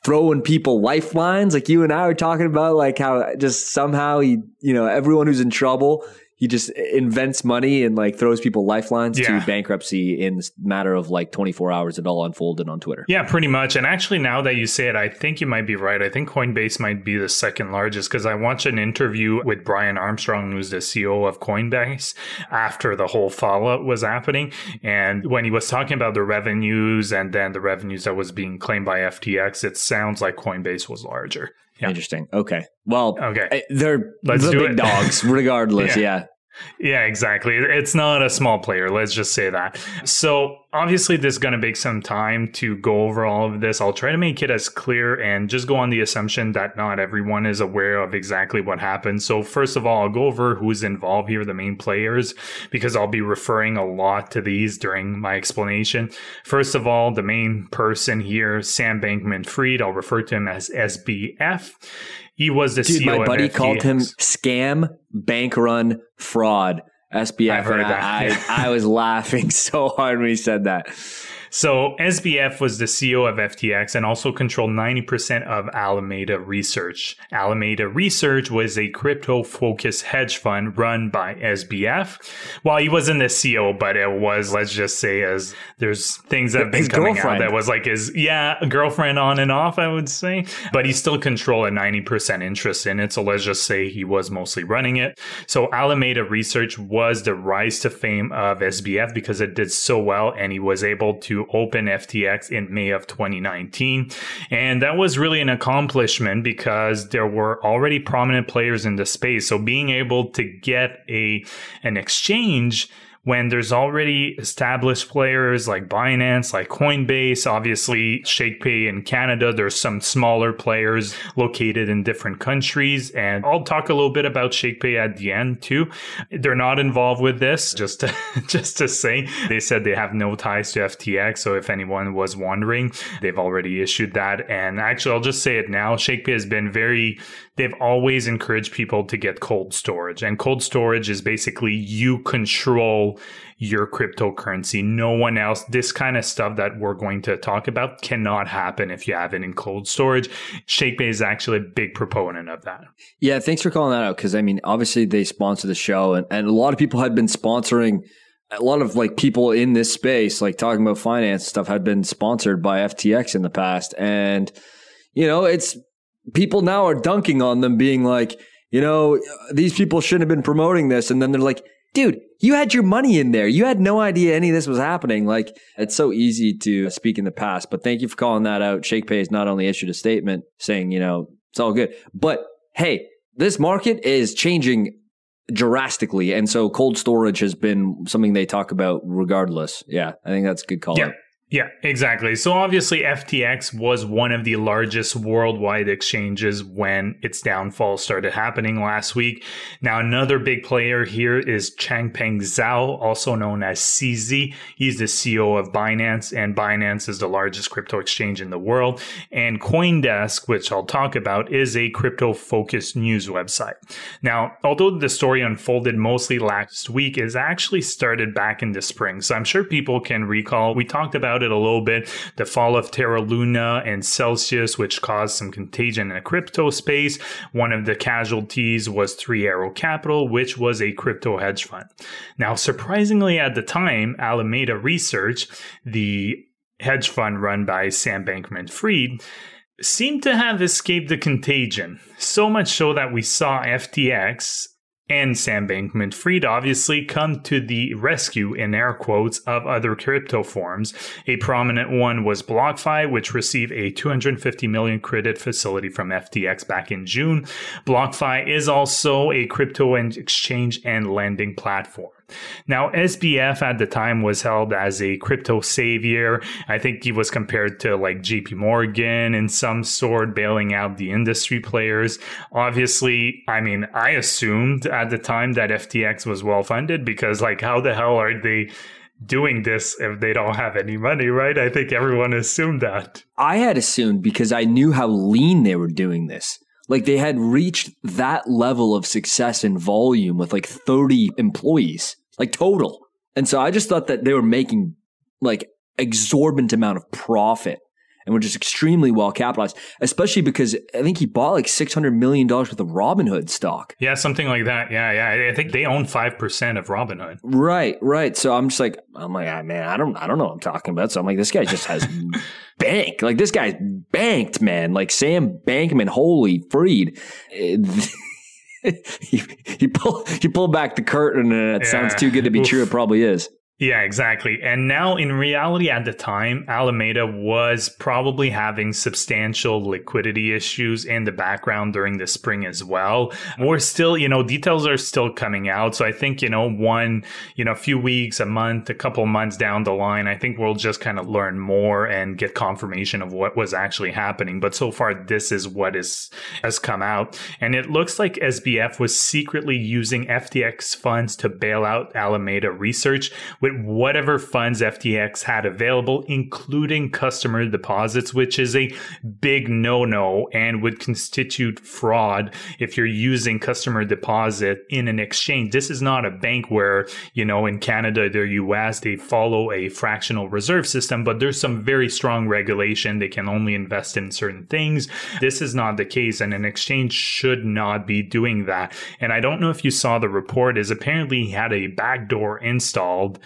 throwing people lifelines like you and I were talking about like how just somehow he you know everyone who's in trouble he just invents money and like throws people lifelines Yeah. to bankruptcy in this matter of like 24 hours. It all unfolded on Twitter. Yeah, pretty much. And actually, now that you say it, I think you might be right. I think Coinbase might be the second largest because I watched an interview with Brian Armstrong, who's the CEO of Coinbase, after the whole fallout was happening. And when he was talking about the revenues and then the revenues that was being claimed by FTX, it sounds like Coinbase was larger. Yeah. Interesting. Okay. Well, Okay. they're Let's the big it. dogs, regardless. Yeah. yeah. Yeah, exactly. It's not a small player. Let's just say that. So obviously, this is going to take some time to go over all of this. I'll try to make it as clear and just go on the assumption that not everyone is aware of exactly what happened. So first of all, I'll go over who's involved here, the main players, because I'll be referring a lot to these during my explanation. First of all, the main person here, Sam Bankman Fried, I'll refer to him as SBF. He was the Dude, CEO my buddy called him scam, bank run, fraud, SBF. I've heard that, I, I was laughing so hard when he said that. So SBF was the CEO of FTX and also controlled 90% of Alameda Research. Alameda Research was a crypto focused hedge fund run by SBF. Well, he wasn't the CEO, but it was, let's just say, as there's things that have been His coming girlfriend. out that was like his, yeah, girlfriend on and off, I would say. But he still controlled a 90% interest in it. So let's just say he was mostly running it. So Alameda Research was the rise to fame of SBF because it did so well and he was able to open FTX in May of 2019. And that was really an accomplishment because there were already prominent players in the space. So being able to get a an exchange when there's already established players like Binance, like Coinbase, obviously ShakePay in Canada, there's some smaller players located in different countries. And I'll talk a little bit about ShakePay at the end too. They're not involved with this, just to, just to say. They said they have no ties to FTX. So if anyone was wondering, they've already issued that. And actually, I'll just say it now. ShakePay has been very, they've always encouraged people to get cold storage. And cold storage is basically you control your cryptocurrency. No one else, this kind of stuff that we're going to talk about cannot happen if you have it in cold storage. ShakePay is actually a big proponent of that. Yeah, thanks for calling that out because I mean, obviously they sponsor the show, and, and a lot of people had been sponsoring. A lot of like people in this space, like talking about finance stuff, had been sponsored by FTX in the past, and you know, it's people now are dunking on them, being like, you know, these people shouldn't have been promoting this, and then they're like, dude, you had your money in there, you had no idea any of this was happening. Like, it's so easy to speak in the past, but thank you for calling that out. ShakePay has not only issued a statement saying, you know, it's all good, but hey, this market is changing drastically. And so cold storage has been something they talk about regardless. Yeah, I think that's a good call. Yeah. Yeah, exactly. So obviously, FTX was one of the largest worldwide exchanges when its downfall started happening last week. Now, another big player here is Changpeng Zhao, also known as CZ. He's the CEO of Binance, and Binance is the largest crypto exchange in the world. And Coindesk, which I'll talk about, is a crypto focused news website. Now, although the story unfolded mostly last week, it actually started back in the spring. So I'm sure people can recall. We talked about it a little bit the fall of Terra Luna and Celsius, which caused some contagion in the crypto space. One of the casualties was Three Arrow Capital, which was a crypto hedge fund. Now, surprisingly, at the time, Alameda Research, the hedge fund run by Sam Bankman Fried, seemed to have escaped the contagion. So much so that we saw FTX and Sam Bankman Fried obviously come to the rescue, in air quotes, of other crypto forms. A prominent one was BlockFi, which received a 250 million credit facility from FTX back in June. BlockFi is also a crypto and exchange and lending platform. Now, SBF at the time was held as a crypto savior. I think he was compared to like JP Morgan in some sort, bailing out the industry players. Obviously, I mean, I assumed at the time that FTX was well funded because, like, how the hell are they doing this if they don't have any money, right? I think everyone assumed that. I had assumed because I knew how lean they were doing this. Like they had reached that level of success and volume with like 30 employees, like total. And so I just thought that they were making like exorbitant amount of profit. And we're just extremely well capitalized, especially because I think he bought like $600 million worth of Robinhood stock. Yeah, something like that. Yeah, yeah. I think they own 5% of Robinhood. Right, right. So I'm just like, I'm like, ah, man, I don't, I don't know what I'm talking about. So I'm like, this guy just has bank. Like this guy's banked, man. Like Sam Bankman, holy freed. he, he pull he pulled back the curtain and it yeah. sounds too good to be Oof. true. It probably is. Yeah, exactly. And now, in reality, at the time, Alameda was probably having substantial liquidity issues in the background during the spring as well. We're still, you know, details are still coming out. So I think, you know, one, you know, a few weeks, a month, a couple months down the line, I think we'll just kind of learn more and get confirmation of what was actually happening. But so far, this is what is has come out. And it looks like SBF was secretly using FTX funds to bail out Alameda Research with whatever funds FTX had available, including customer deposits, which is a big no no and would constitute fraud if you're using customer deposit in an exchange. This is not a bank where, you know, in Canada, the US, they follow a fractional reserve system, but there's some very strong regulation. They can only invest in certain things. This is not the case, and an exchange should not be doing that. And I don't know if you saw the report, is apparently he had a backdoor installed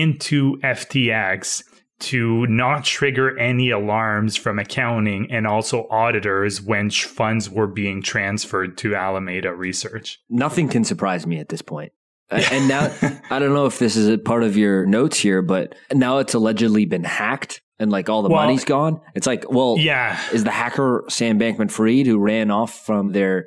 into FTX to not trigger any alarms from accounting and also auditors when funds were being transferred to Alameda Research. Nothing can surprise me at this point. and now I don't know if this is a part of your notes here, but now it's allegedly been hacked and like all the well, money's gone. It's like, well, yeah, is the hacker Sam Bankman Fried who ran off from their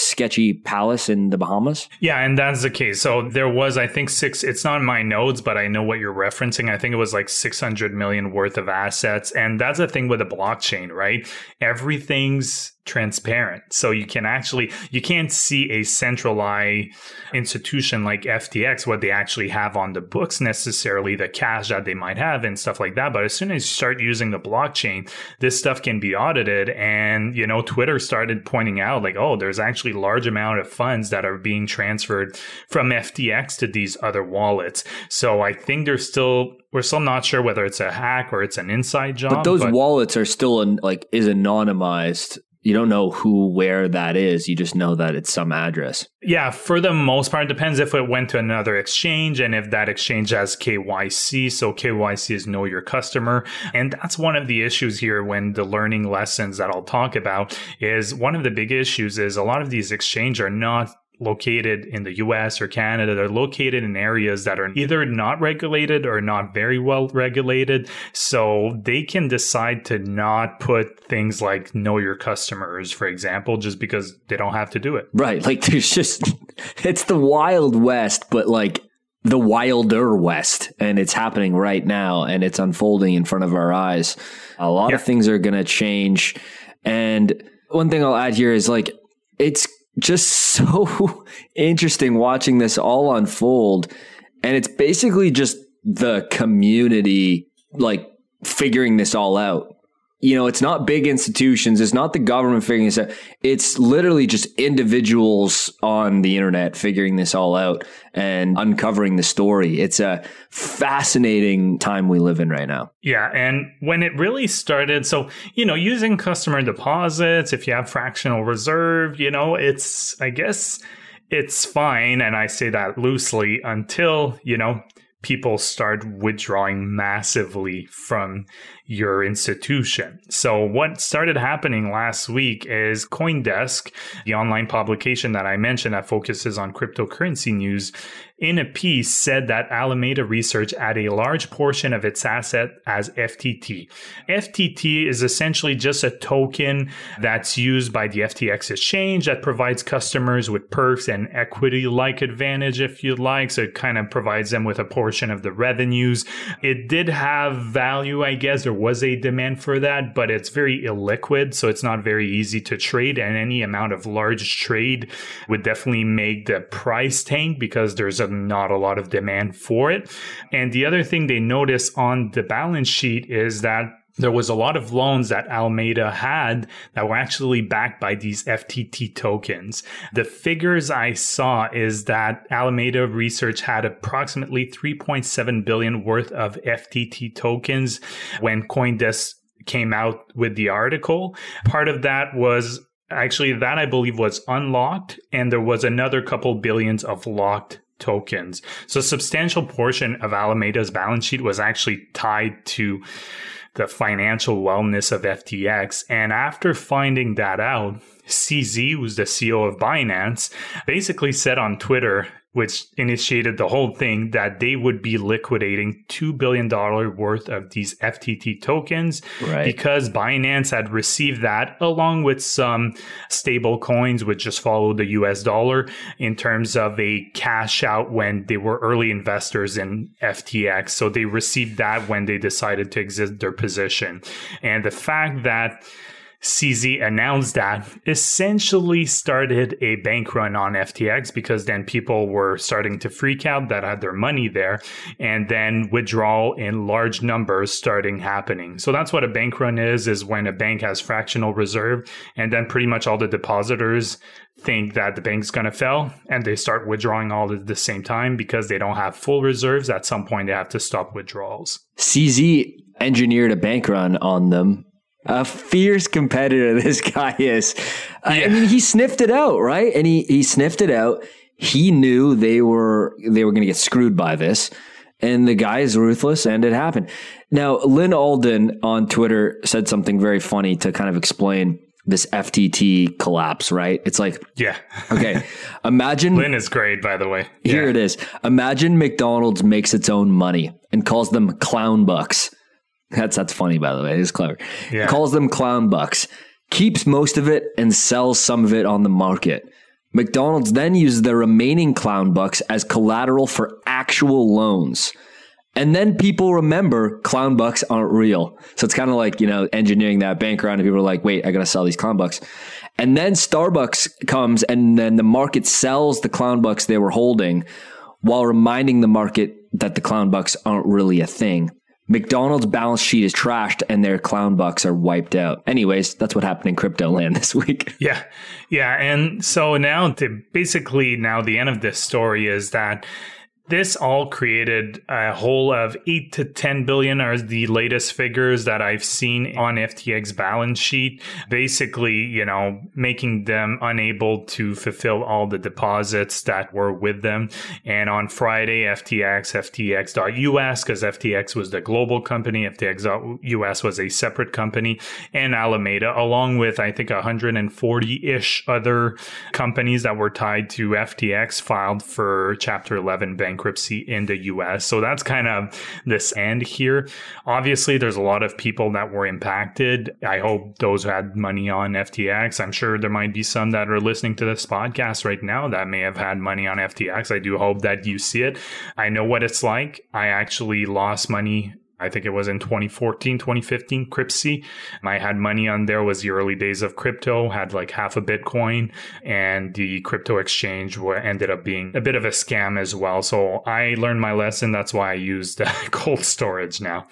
sketchy palace in the Bahamas? Yeah, and that's the case. So there was, I think, six, it's not my notes, but I know what you're referencing. I think it was like 600 million worth of assets. And that's the thing with a blockchain, right? Everything's transparent. So you can actually, you can't see a centralized institution like FTX, what they actually have on the books necessarily, the cash that they might have and stuff like that. But as soon as you start using the blockchain, this stuff can be audited. And, you know, Twitter started pointing out like, oh, there's actually large amount of funds that are being transferred from FTX to these other wallets. So I think there's still we're still not sure whether it's a hack or it's an inside job. But those but wallets are still an, like is anonymized you don't know who where that is. You just know that it's some address. Yeah for the most part it depends if it went to another exchange and if that exchange has kyc so kyc is know your customer. And that's one of the issues here when the learning lessons that i'll talk about is one of the big issues is a lot of these exchanges are not located in the US or Canada. They're located in areas that are either not regulated or not very well regulated. So they can decide to not put things like know your customers, for example, just because they don't have to do it. Right. Like there's just, it's the Wild West, but like the wilder West. And it's happening right now and it's unfolding in front of our eyes. A lot yeah. of things are going to change. And one thing I'll add here is like, it's just so interesting watching this all unfold. And it's basically just the community like figuring this all out you know, it's not big institutions. It's not the government figuring this out. It's literally just individuals on the internet figuring this all out and uncovering the story. It's a fascinating time we live in right now. Yeah. And when it really started, so, you know, using customer deposits, if you have fractional reserve, you know, it's, I guess it's fine. And I say that loosely until, you know, people start withdrawing massively from your institution. So what started happening last week is Coindesk, the online publication that I mentioned that focuses on cryptocurrency news, in a piece said that Alameda Research had a large portion of its asset as FTT. FTT is essentially just a token that's used by the FTX exchange that provides customers with perks and equity like advantage, if you like. So it kind of provides them with a portion of the revenues. It did have value, I guess. There was a demand for that, but it's very illiquid. So it's not very easy to trade. And any amount of large trade would definitely make the price tank because there's a not a lot of demand for it. And the other thing they notice on the balance sheet is that there was a lot of loans that Alameda had that were actually backed by these FTT tokens. The figures I saw is that Alameda Research had approximately 3.7 billion worth of FTT tokens when CoinDesk came out with the article. Part of that was actually that I believe was unlocked, and there was another couple billions of locked tokens. So substantial portion of Alameda's balance sheet was actually tied to the financial wellness of FTX. And after finding that out, CZ, who's the CEO of Binance, basically said on Twitter which initiated the whole thing that they would be liquidating $2 billion worth of these FTT tokens right. because Binance had received that along with some stable coins, which just followed the US dollar in terms of a cash out when they were early investors in FTX. So they received that when they decided to exit their position. And the fact that CZ announced that essentially started a bank run on FTX because then people were starting to freak out that had their money there and then withdrawal in large numbers starting happening. So that's what a bank run is, is when a bank has fractional reserve and then pretty much all the depositors think that the bank's going to fail and they start withdrawing all at the same time because they don't have full reserves. At some point, they have to stop withdrawals. CZ engineered a bank run on them a fierce competitor this guy is. Yeah. I mean, he sniffed it out, right? And he he sniffed it out. He knew they were they were going to get screwed by this, and the guy is ruthless, and it happened. Now, Lyn Alden on Twitter said something very funny to kind of explain this FTT collapse, right? It's like, yeah. okay. Imagine Lyn is great, by the way. Here yeah. it is. Imagine McDonald's makes its own money and calls them clown bucks. That's that's funny, by the way. It's clever. Yeah. Calls them clown bucks, keeps most of it, and sells some of it on the market. McDonald's then uses the remaining clown bucks as collateral for actual loans. And then people remember clown bucks aren't real. So it's kind of like, you know, engineering that bank run and people are like, wait, I got to sell these clown bucks. And then Starbucks comes and then the market sells the clown bucks they were holding while reminding the market that the clown bucks aren't really a thing. McDonald's balance sheet is trashed and their clown bucks are wiped out. Anyways, that's what happened in crypto land this week. Yeah. Yeah. And so now to basically now the end of this story is that this all created a whole of 8 to 10 billion are the latest figures that I've seen on FTX balance sheet basically you know making them unable to fulfill all the deposits that were with them. And on Friday FTX FTX.us because FTX was the global company FTX.us was a separate company and Alameda along with I think 140-ish other companies that were tied to FTX filed for chapter 11 bank bankruptcy in the US. So that's kind of this end here. Obviously, there's a lot of people that were impacted. I hope those who had money on FTX. I'm sure there might be some that are listening to this podcast right now that may have had money on FTX. I do hope that you see it. I know what it's like. I actually lost money I think it was in 2014, 2015, Cryptsy. I had money on there was the early days of crypto, had like half a Bitcoin and the crypto exchange ended up being a bit of a scam as well. So I learned my lesson. That's why I used uh, cold storage now.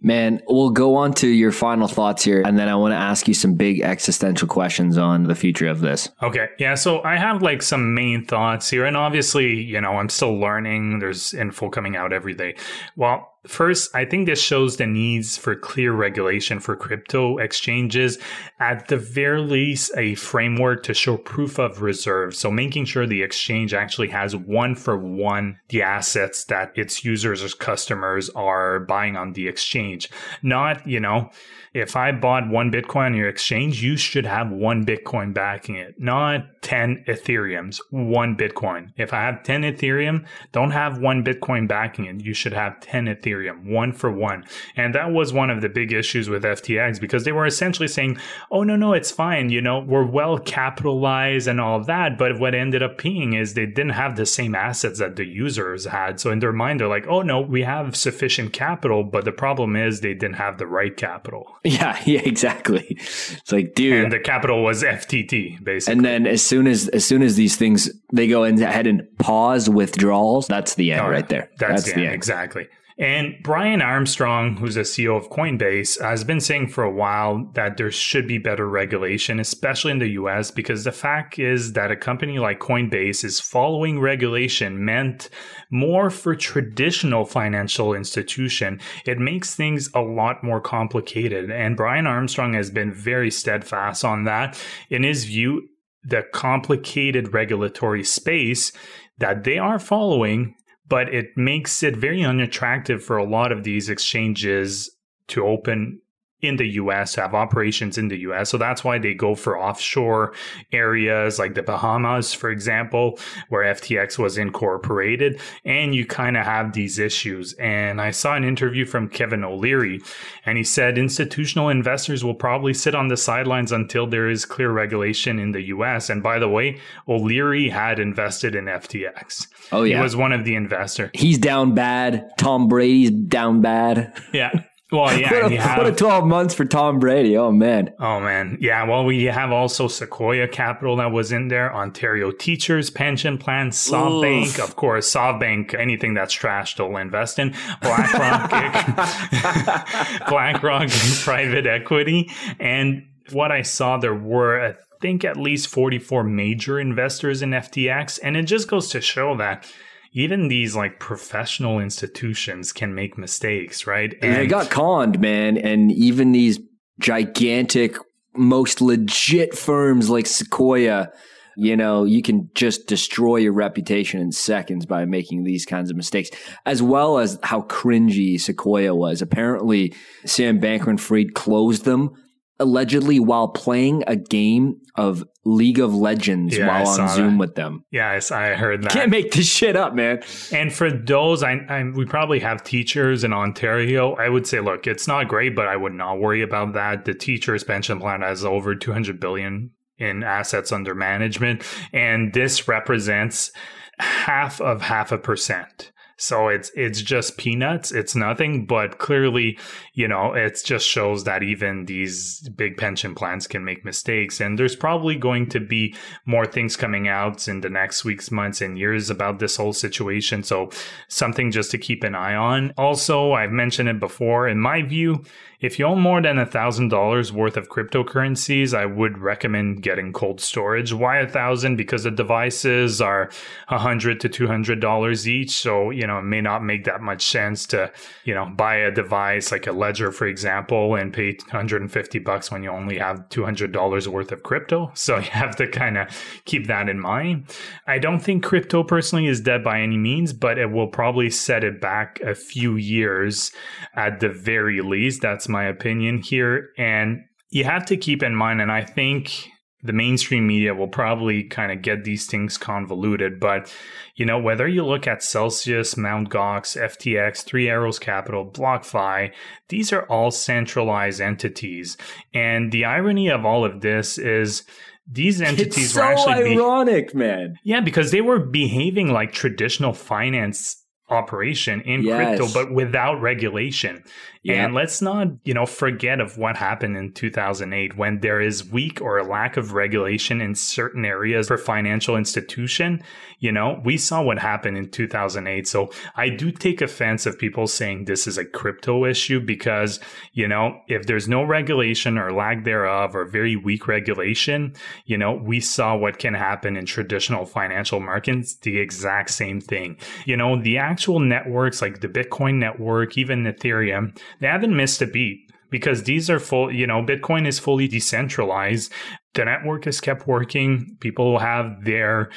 Man, we'll go on to your final thoughts here, and then I want to ask you some big existential questions on the future of this. Okay. Yeah. So I have like some main thoughts here, and obviously, you know, I'm still learning. There's info coming out every day. Well, First, I think this shows the needs for clear regulation for crypto exchanges. At the very least, a framework to show proof of reserve. So making sure the exchange actually has one for one the assets that its users or customers are buying on the exchange. Not, you know, if I bought one Bitcoin on your exchange, you should have one Bitcoin backing it, not 10 Ethereums, one Bitcoin. If I have 10 Ethereum, don't have one Bitcoin backing it. You should have 10 Ethereum, one for one. And that was one of the big issues with FTX because they were essentially saying, oh, no, no, it's fine. You know, we're well capitalized and all that. But what ended up being is they didn't have the same assets that the users had. So in their mind, they're like, oh, no, we have sufficient capital. But the problem is they didn't have the right capital. Yeah, yeah, exactly. It's like, dude, and the capital was FTT basically. And then as soon as as soon as these things they go ahead and pause withdrawals, that's the end oh, right there. That's, that's the, end. end. exactly. And Brian Armstrong, who's a CEO of Coinbase, has been saying for a while that there should be better regulation, especially in the US, because the fact is that a company like Coinbase is following regulation meant more for traditional financial institution. It makes things a lot more complicated. And Brian Armstrong has been very steadfast on that. In his view, the complicated regulatory space that they are following but it makes it very unattractive for a lot of these exchanges to open in the US, have operations in the US. So that's why they go for offshore areas like the Bahamas, for example, where FTX was incorporated. And you kind of have these issues. And I saw an interview from Kevin O'Leary, and he said institutional investors will probably sit on the sidelines until there is clear regulation in the US. And by the way, O'Leary had invested in FTX. Oh, yeah. He was one of the investors. He's down bad. Tom Brady's down bad. Yeah. Well, yeah, what, a, have, what, a, 12 months for Tom Brady. Oh, man. Oh, man. Yeah. Well, we have also Sequoia Capital that was in there, Ontario Teachers Pension Plan, SoftBank, of course, SoftBank, anything that's trash, they'll invest in. BlackRock, BlackRock private equity. And what I saw, there were, I think, at least 44 major investors in FTX. And it just goes to show that even these like professional institutions can make mistakes, right? And they got conned, man. And even these gigantic, most legit firms like Sequoia, you know, you can just destroy your reputation in seconds by making these kinds of mistakes, as well as how cringy Sequoia was. Apparently, Sam Bankman Fried closed them allegedly while playing a game of League of Legends yeah, while on Zoom that. with them. Yes, I heard that. Can't make this shit up, man. And for those, I, I, we probably have teachers in Ontario. I would say, look, it's not great, but I would not worry about that. The teachers' pension plan has over 200 billion in assets under management, and this represents half of half a percent. So it's it's just peanuts. It's nothing, but clearly, you know, it just shows that even these big pension plans can make mistakes. And there's probably going to be more things coming out in the next weeks, months, and years about this whole situation. So something just to keep an eye on. Also, I've mentioned it before. In my view, if you own more than a thousand dollars worth of cryptocurrencies, I would recommend getting cold storage. Why a thousand? Because the devices are a hundred to two hundred dollars each. So, you know, it may not make that much sense to, you know, buy a device like a ledger, for example, and pay 150 bucks when you only have $200 worth of crypto. So you have to kind of keep that in mind. I don't think crypto personally is dead by any means, but it will probably set it back a few years at the very least. That's my opinion here. And you have to keep in mind, and I think the mainstream media will probably kind of get these things convoluted. But, you know, whether you look at Celsius, Mt. Gox, FTX, Three Arrows Capital, BlockFi, these are all centralized entities. And the irony of all of this is these entities it's so were actually ironic, be- man. Yeah, because they were behaving like traditional finance operation in yes. crypto but without regulation yeah. And let's not, you know, forget of what happened in 2008 when there is weak or a lack of regulation in certain areas for financial institution. You know, we saw what happened in 2008. So I do take offense of people saying this is a crypto issue because, you know, if there's no regulation or lack thereof or very weak regulation, you know, we saw what can happen in traditional financial markets, the exact same thing. You know, the actual networks like the Bitcoin network, even Ethereum, they haven't missed a beat because these are full, you know, Bitcoin is fully decentralized. The network has kept working. People have their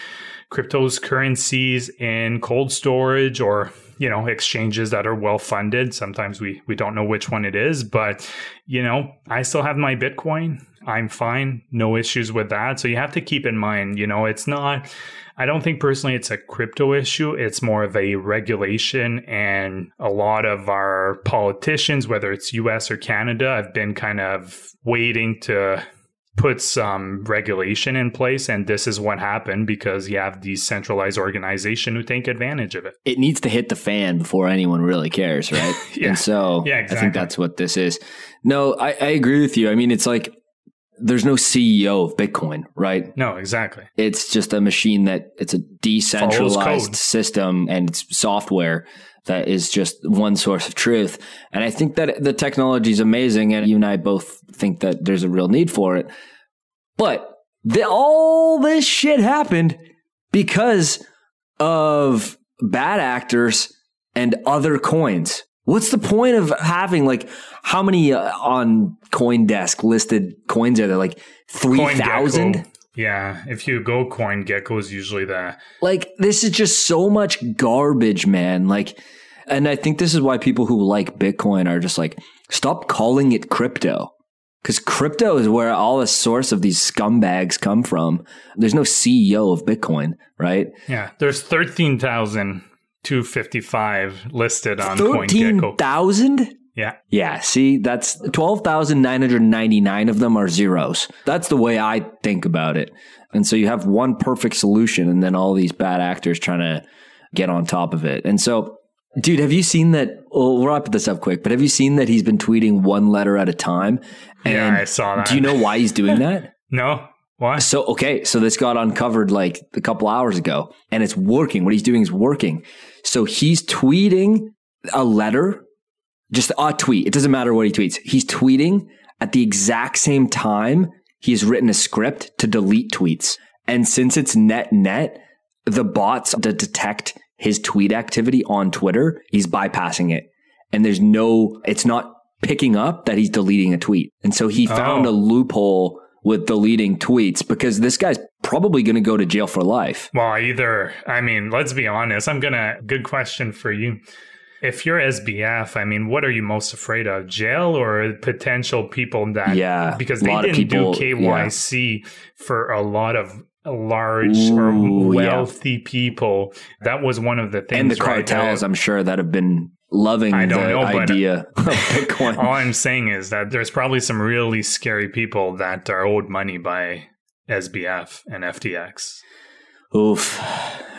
cryptos currencies in cold storage or, you know, exchanges that are well funded. Sometimes we, we don't know which one it is, but, you know, I still have my Bitcoin. I'm fine. No issues with that. So you have to keep in mind, you know, it's not, I don't think personally it's a crypto issue. It's more of a regulation. And a lot of our politicians, whether it's US or Canada, have been kind of waiting to put some regulation in place and this is what happened because you have these centralized organization who take advantage of it it needs to hit the fan before anyone really cares right yeah. and so yeah, exactly. i think that's what this is no I, I agree with you i mean it's like there's no CEO of Bitcoin, right? No, exactly. It's just a machine that it's a decentralized system and it's software that is just one source of truth. And I think that the technology is amazing. And you and I both think that there's a real need for it. But the, all this shit happened because of bad actors and other coins. What's the point of having like how many uh, on CoinDesk listed coins are there? Like three thousand. Yeah, if you go CoinGecko is usually the like. This is just so much garbage, man. Like, and I think this is why people who like Bitcoin are just like, stop calling it crypto. Because crypto is where all the source of these scumbags come from. There's no CEO of Bitcoin, right? Yeah, there's 13,255 listed on 13,000? Yeah. Yeah. See, that's 12,999 of them are zeros. That's the way I think about it. And so you have one perfect solution and then all these bad actors trying to get on top of it. And so Dude, have you seen that? Well, we'll wrap this up quick, but have you seen that he's been tweeting one letter at a time? And yeah, I saw that. Do you know why he's doing that? no. Why? So, okay. So this got uncovered like a couple hours ago and it's working. What he's doing is working. So he's tweeting a letter, just a tweet. It doesn't matter what he tweets. He's tweeting at the exact same time he has written a script to delete tweets. And since it's net net, the bots that detect his tweet activity on Twitter, he's bypassing it. And there's no, it's not picking up that he's deleting a tweet. And so he found oh. a loophole with deleting tweets because this guy's probably going to go to jail for life. Well, either, I mean, let's be honest. I'm going to, good question for you. If you're SBF, I mean, what are you most afraid of? Jail or potential people that, yeah, because they didn't people, do KYC yeah. for a lot of large Ooh, or wealthy yeah. people. That was one of the things. And the cartels, right I'm sure, that have been loving I don't the know, idea of Bitcoin. All I'm saying is that there's probably some really scary people that are owed money by SBF and FTX. Oof.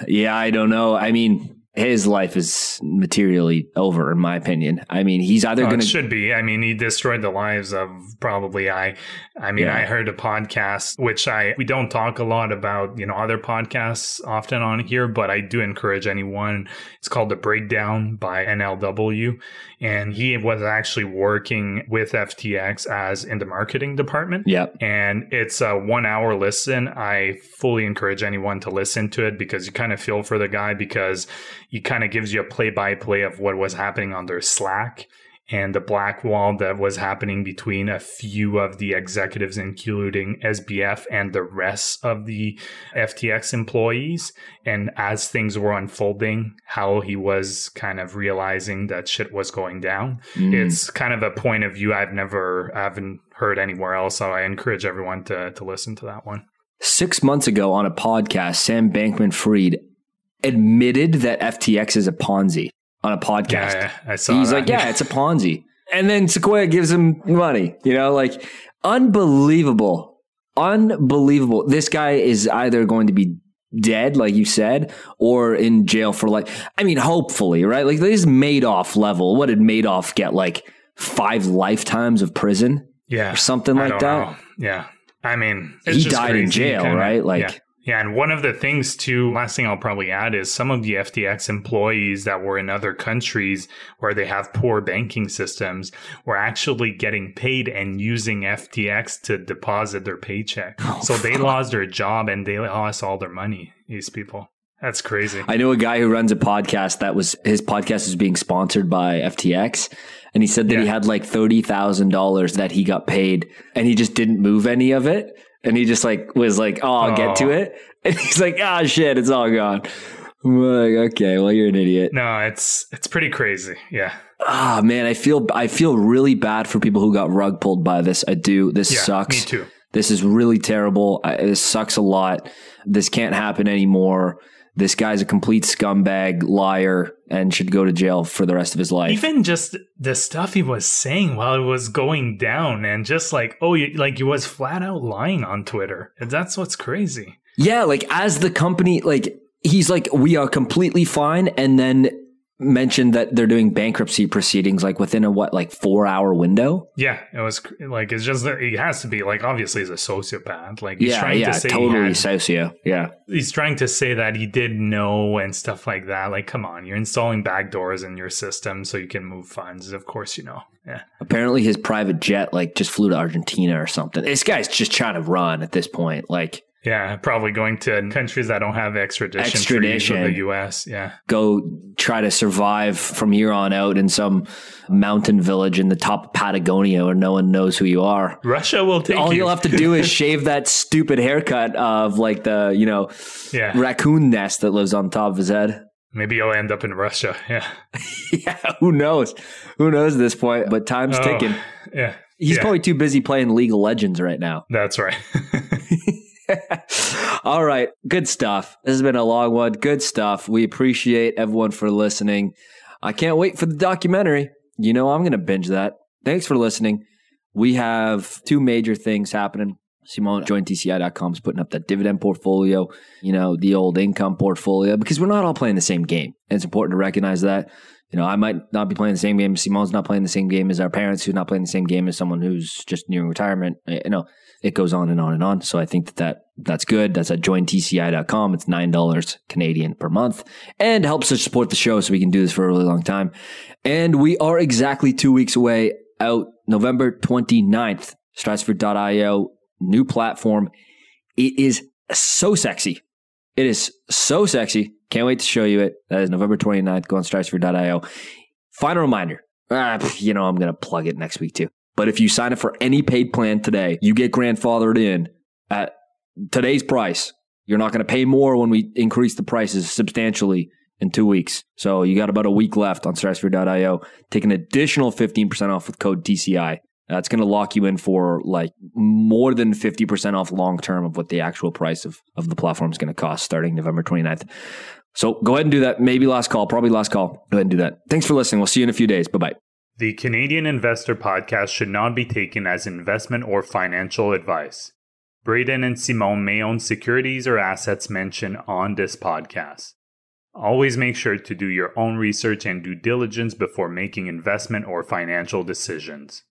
Yeah, I don't know. I mean, his life is materially over, in my opinion. I mean, he's either oh, going to should be. I mean, he destroyed the lives of probably I. I mean, yeah. I heard a podcast which I we don't talk a lot about, you know, other podcasts often on here, but I do encourage anyone. It's called the Breakdown by NLW, and he was actually working with FTX as in the marketing department. Yep. And it's a one hour listen. I fully encourage anyone to listen to it because you kind of feel for the guy because he kind of gives you a play by play of what was happening on their Slack and the black wall that was happening between a few of the executives, including SBF and the rest of the FTX employees. And as things were unfolding, how he was kind of realizing that shit was going down. Mm. It's kind of a point of view I've never, I haven't heard anywhere else. So I encourage everyone to, to listen to that one. Six months ago on a podcast, Sam Bankman Fried admitted that FTX is a Ponzi on a podcast. Yeah, I saw He's that. like, yeah, it's a Ponzi. And then Sequoia gives him money, you know, like unbelievable. Unbelievable. This guy is either going to be dead, like you said, or in jail for like, I mean, hopefully, right? Like this Madoff level. What did Madoff get? Like five lifetimes of prison? Yeah. Or something like that? Know. Yeah. I mean, he died crazy. in jail, kinda, right? Like, yeah. Yeah, and one of the things too, last thing I'll probably add is some of the FTX employees that were in other countries where they have poor banking systems were actually getting paid and using FTX to deposit their paycheck. Oh, so they lost their job and they lost all their money, these people. That's crazy. I know a guy who runs a podcast that was his podcast is being sponsored by FTX. And he said that yeah. he had like $30,000 that he got paid and he just didn't move any of it and he just like was like, "Oh, I'll get to it," and he's like, "Ah, shit, it's all gone." I'm like, okay, well, you're an idiot. No, it's it's pretty crazy. Yeah. Ah, oh, man, I feel I feel really bad for people who got rug pulled by this. I do. This yeah, sucks. Me too. This is really terrible. I, this sucks a lot. This can't happen anymore this guy's a complete scumbag, liar, and should go to jail for the rest of his life. Even just the stuff he was saying while it was going down, and just like, oh, you, like he was flat out lying on Twitter. And that's what's crazy. Yeah, like as the company, like he's like, we are completely fine, and then mentioned that they're doing bankruptcy proceedings like within a what like four hour window. Yeah, it was like it's just he has to be like obviously he's a sociopath. Like he's yeah, trying yeah, to say totally had- socio. Yeah, he's trying to say that he did know and stuff like that. Like, come on, you're installing backdoors in your system so you can move funds. Of course, you know. Yeah, apparently his private jet like just flew to Argentina or something. This guy's just trying to run at this point. Like yeah, probably going to countries that don't have extradition, Extradition. the U.S. Yeah, go try to survive from here on out in some mountain village in the top of Patagonia where no one knows who you are. Russia will take you. All you. you'll have to do is shave that stupid haircut of like the, you know, yeah, raccoon nest that lives on top of his head. maybe you'll end up in Russia. Yeah, yeah, who knows? Who knows at this point? But time's Oh, ticking. Yeah, He's yeah. probably too busy playing League of Legends right now. that's right. All right. Good stuff. This has been a long one. Good stuff. We appreciate everyone for listening. I can't wait for the documentary. You know, I'm going to binge that. Thanks for listening. We have two major things happening. Simon, jointci.com is putting up that dividend portfolio, you know, the old income portfolio, because we're not all playing the same game. And it's important to recognize that. You know, I might not be playing the same game. Simon's not playing the same game as our parents, who's not playing the same game as someone who's just nearing retirement. Eh, you know, it goes on and on and on. So I think that, that that's good. That's at jointci.com. It's $9 Canadian per month and helps us support the show so we can do this for a really long time. And we are exactly two weeks away out November 29th, stratosphere.io, new platform. It is so sexy. It is so sexy. Can't wait to show you it. That is November 29th. Go on stratosphere.io. Final reminder. Ah, you know, I'm going to plug it next week too. But if you sign up for any paid plan today, you get grandfathered in at today's price. You're not going to pay more when we increase the prices substantially in two weeks. So you got about a week left on stratosphere.io. Take an additional 15% off with code TCI. That's going to lock you in for like more than 50% off long term of what the actual price of, of the platform is going to cost starting November 29th. So go ahead and do that. Maybe last call, probably last call. Go ahead and do that. Thanks for listening. We'll see you in a few days. Bye bye. The Canadian Investor Podcast should not be taken as investment or financial advice. Braden and Simon may own securities or assets mentioned on this podcast. Always make sure to do your own research and due diligence before making investment or financial decisions.